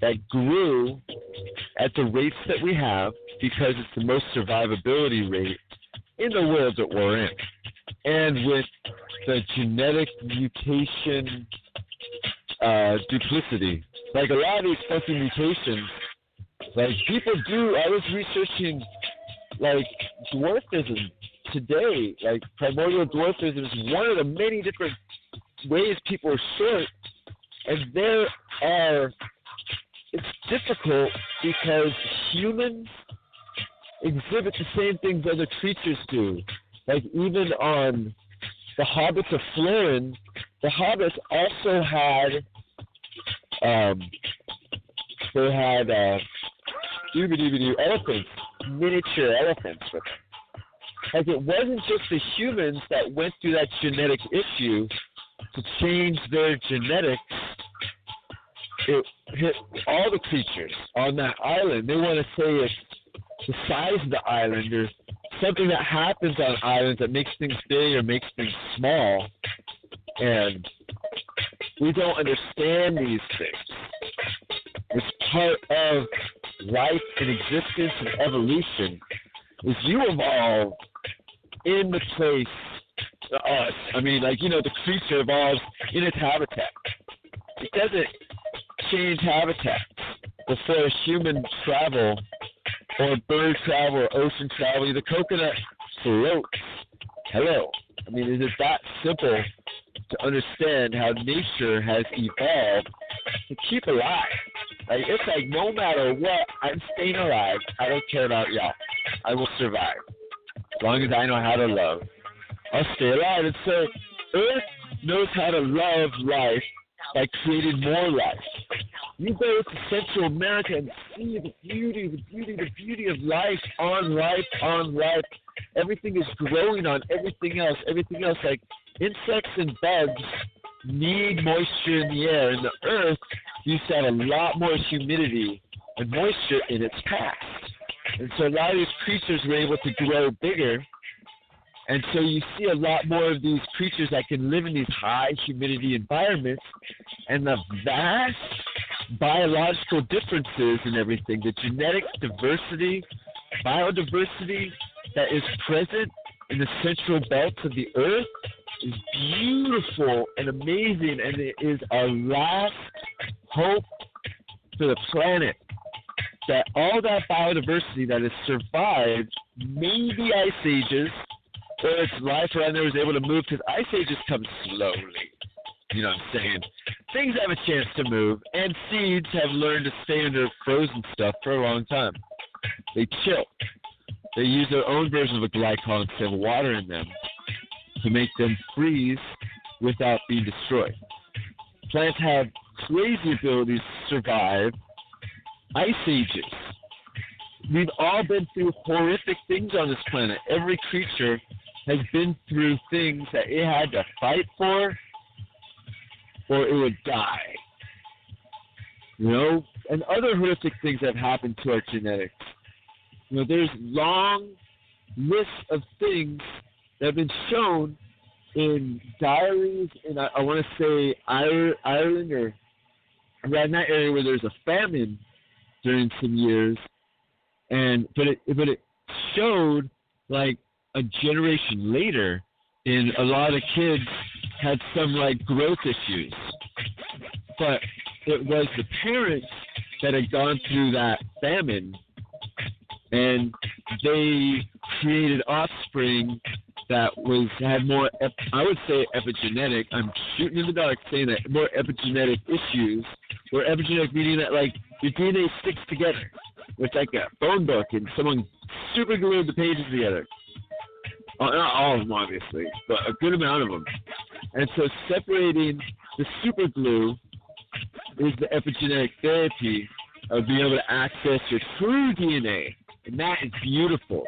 that grew at the rates that we have because it's the most survivability rate in the world that we're in. And with the genetic mutation uh, duplicity, like a lot of these fucking mutations, like people do. I was researching like dwarfism today. Like primordial dwarfism is one of the many different ways people are short, and there difficult because humans exhibit the same things other creatures do. Like even on the Hobbits of Flores, the Hobbits also had um, they had uh, elephants, miniature elephants with them. Like it wasn't just the humans that went through that genetic issue to change their genetics. It hit all the creatures on that island. They want to say it's the size of the island or something that happens on islands that makes things big or makes things small. And we don't understand these things. It's part of life and existence and evolution is you evolve in the place to us. I mean, like, you know, the creature evolves in its habitat. It doesn't change habitat before human travel or bird travel or ocean travel. The coconut floats. Hello. I mean, is it that simple to understand how nature has evolved to keep alive? Like it's like no matter what, I'm staying alive. I don't care about y'all. I will survive. As long as I know how to love. I'll stay alive. And so Earth knows how to love life by creating more life. You go to Central America and see the beauty, the beauty, the beauty of life on life, on life. Everything is growing on everything else, everything else. Like insects and bugs need moisture in the air, and the earth used to have a lot more humidity and moisture in its past. And so a lot of these creatures were able to grow bigger. And so you see a lot more of these creatures that can live in these high humidity environments. And the vast biological differences and everything, the genetic diversity, biodiversity that is present in the central belts of the earth is beautiful and amazing, and it is our last hope for the planet. That all that biodiversity that has survived maybe ice ages, or its life around there was able to move because ice ages come slowly. You know what I'm saying? Things have a chance to move, and seeds have learned to stay under frozen stuff for a long time. They chill. They use their own version of a glycol instead of water in them to make them freeze without being destroyed. Plants have crazy abilities to survive ice ages. We've all been through horrific things on this planet. Every creature has been through things that it had to fight for or it would die. You know, and other horrific things have happened to our genetics. You know, there's long lists of things that have been shown in diaries in I, I want to say Ireland or around that area where there's a famine during some years, and but it but it showed like a generation later, in a lot of kids had some like growth issues, but it was the parents that had gone through that famine, and they created offspring that was had more I would say epigenetic. I'm shooting in the dark saying that more epigenetic issues. Or epigenetic meaning that like your DNA sticks together with like a phone book and someone super glued the pages together. Uh, not all of them, obviously, but a good amount of them. And so separating the super glue is the epigenetic therapy of being able to access your true DNA. And that is beautiful.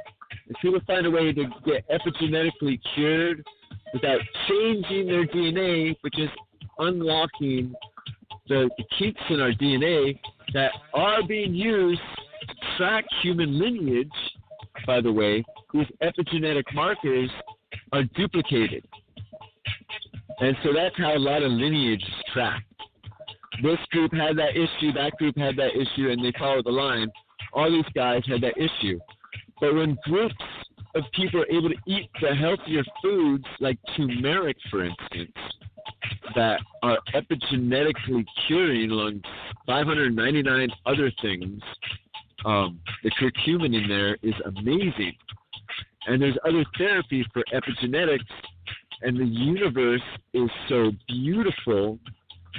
If people find a way to get epigenetically cured without changing their DNA, but just unlocking the, the kinks in our DNA that are being used to track human lineage, by the way, these epigenetic markers are duplicated. And so that's how a lot of lineage is tracked. This group had that issue, that group had that issue, and they followed the line. All these guys had that issue. But when groups of people are able to eat the healthier foods, like turmeric, for instance, that are epigenetically curing along 599 other things, um, the curcumin in there is amazing. And there's other therapies for epigenetics, and the universe is so beautiful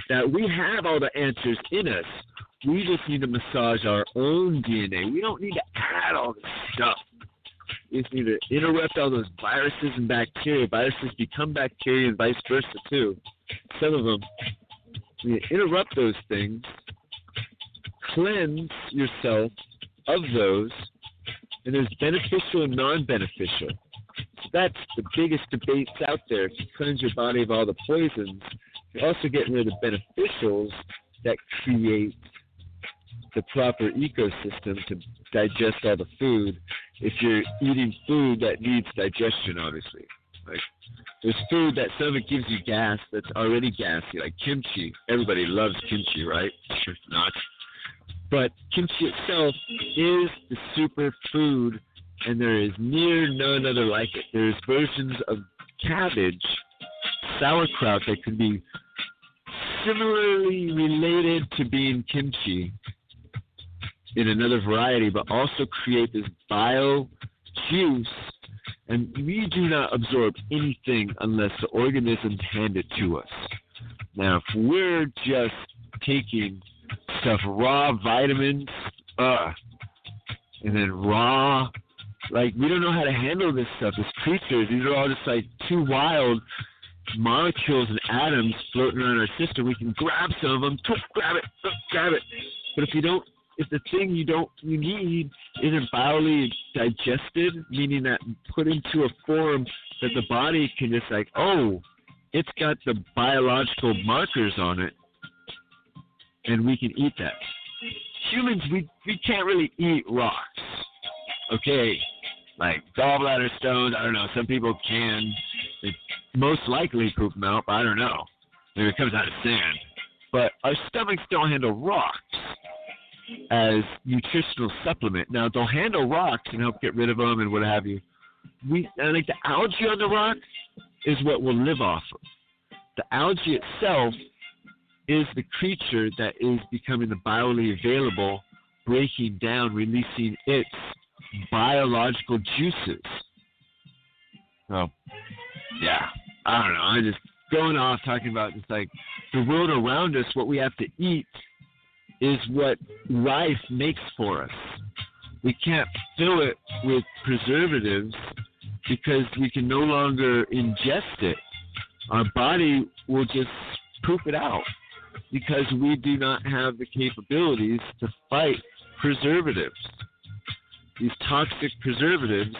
that we have all the answers in us. We just need to massage our own DNA. We don't need to add all this stuff. We just need to interrupt all those viruses and bacteria. Viruses become bacteria and vice versa too. Some of them. You interrupt those things, cleanse yourself of those, and there's beneficial and non-beneficial. So that's the biggest debate out there. If you cleanse your body of all the poisons, you're also getting rid of the beneficials that create the proper ecosystem to digest all the food. If you're eating food that needs digestion, obviously, like there's food that some of it gives you gas that's already gassy, like kimchi. Everybody loves kimchi, right? Sure not. But kimchi itself is the super food, and there is near none other like it. There's versions of cabbage, sauerkraut that can be similarly related to being kimchi in another variety, but also create this bio juice. And we do not absorb anything unless the organisms hand it to us. Now, if we're just taking stuff raw vitamins, uh, and then raw, like we don't know how to handle this stuff as creatures. These are all just like too wild molecules and atoms floating around our system. We can grab some of them, grab it, grab it. But if you don't, if the thing you don't you need isn't biologically digested, meaning that put into a form that the body can just like, oh, it's got the biological markers on it, and we can eat that. Humans, we we can't really eat rocks. Okay, like gallbladder stones. I don't know. Some people can. They most likely poop them out, but I don't know. Maybe it comes out of sand. But our stomachs don't handle rocks as nutritional supplement. Now they'll handle rocks and help get rid of them and what have you. We I think the algae on the rock is what we'll live off of. The algae itself is the creature that is becoming the biologically available, breaking down, releasing its biological juices. So, yeah, I don't know. I'm just going off talking about just like the world around us, what we have to eat is what life makes for us. We can't fill it with preservatives because we can no longer ingest it. Our body will just poop it out because we do not have the capabilities to fight preservatives. These toxic preservatives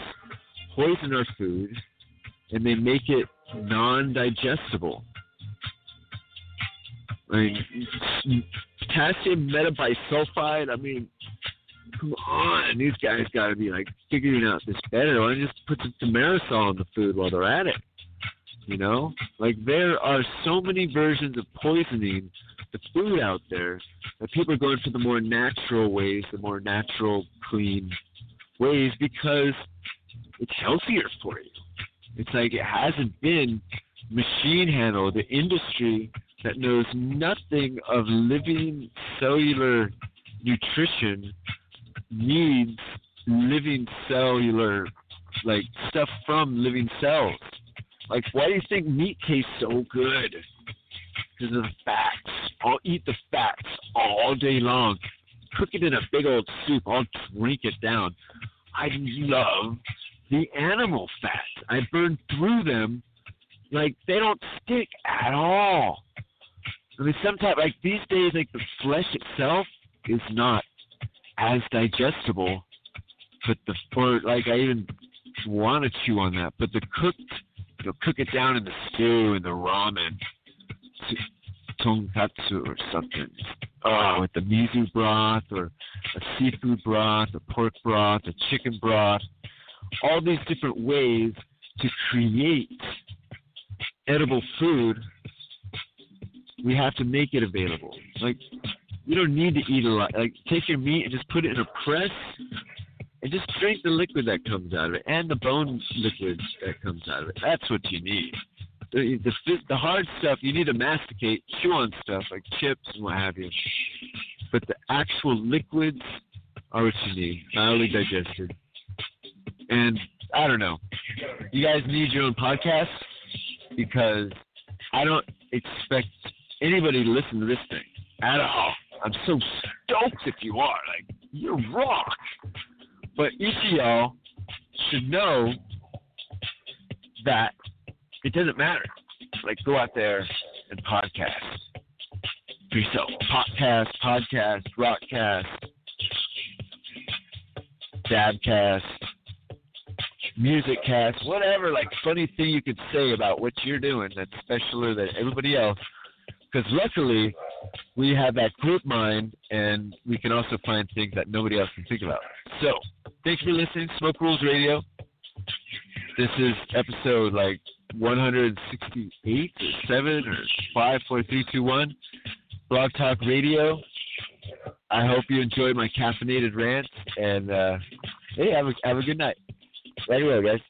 poison our food and they make it non digestible. I mean, potassium metabisulfide, I mean, come on. These guys got to be like figuring out this better. Why don't you just put some Thimerosal in the food while they're at it? You know? Like, there are so many versions of poisoning the food out there that people are going for the more natural ways, the more natural, clean ways because it's healthier for you. It's like it hasn't been machine handled. The industry that knows nothing of living cellular nutrition needs living cellular like stuff from living cells. Like why do you think meat tastes so good? Because of the fats. I'll eat the fats all day long. Cook it in a big old soup. I'll drink it down. I love the animal fats. I burn through them like they don't stick at all. I mean, sometimes like these days, like the flesh itself is not as digestible, but the or like I even want to chew on that, but the cooked, know, cook it down in the stew and the ramen. tonkatsu or something. Oh, with the miso broth or a seafood broth, a pork broth, a chicken broth. All these different ways to create edible food, we have to make it available. Like, you don't need to eat a lot. Like, take your meat and just put it in a press and just drink the liquid that comes out of it and the bone liquid that comes out of it. That's what you need. The, the, the hard stuff, you need to masticate, chew on stuff like chips and what have you. But the actual liquids are what you need, mildly digested. And I don't know. You guys need your own podcast because I don't expect anybody to listen to this thing at all. I'm so stoked if you are. Like, you're rock. But each of y'all should know that it doesn't matter. Like, go out there and podcast for yourself. Podcast, podcast, rockcast, dabcast, music cast, whatever, like funny thing you could say about what you're doing that's specialer than everybody else. Because luckily, we have that group mind, and we can also find things that nobody else can think about. So, thanks for listening, Smoke Rules Radio. This is episode like 168 or 7 or 5, 4, 3, 2, 1. Blog Talk Radio. I hope you enjoyed my caffeinated rant, and uh, hey, have a, have a good night. Right away, guys.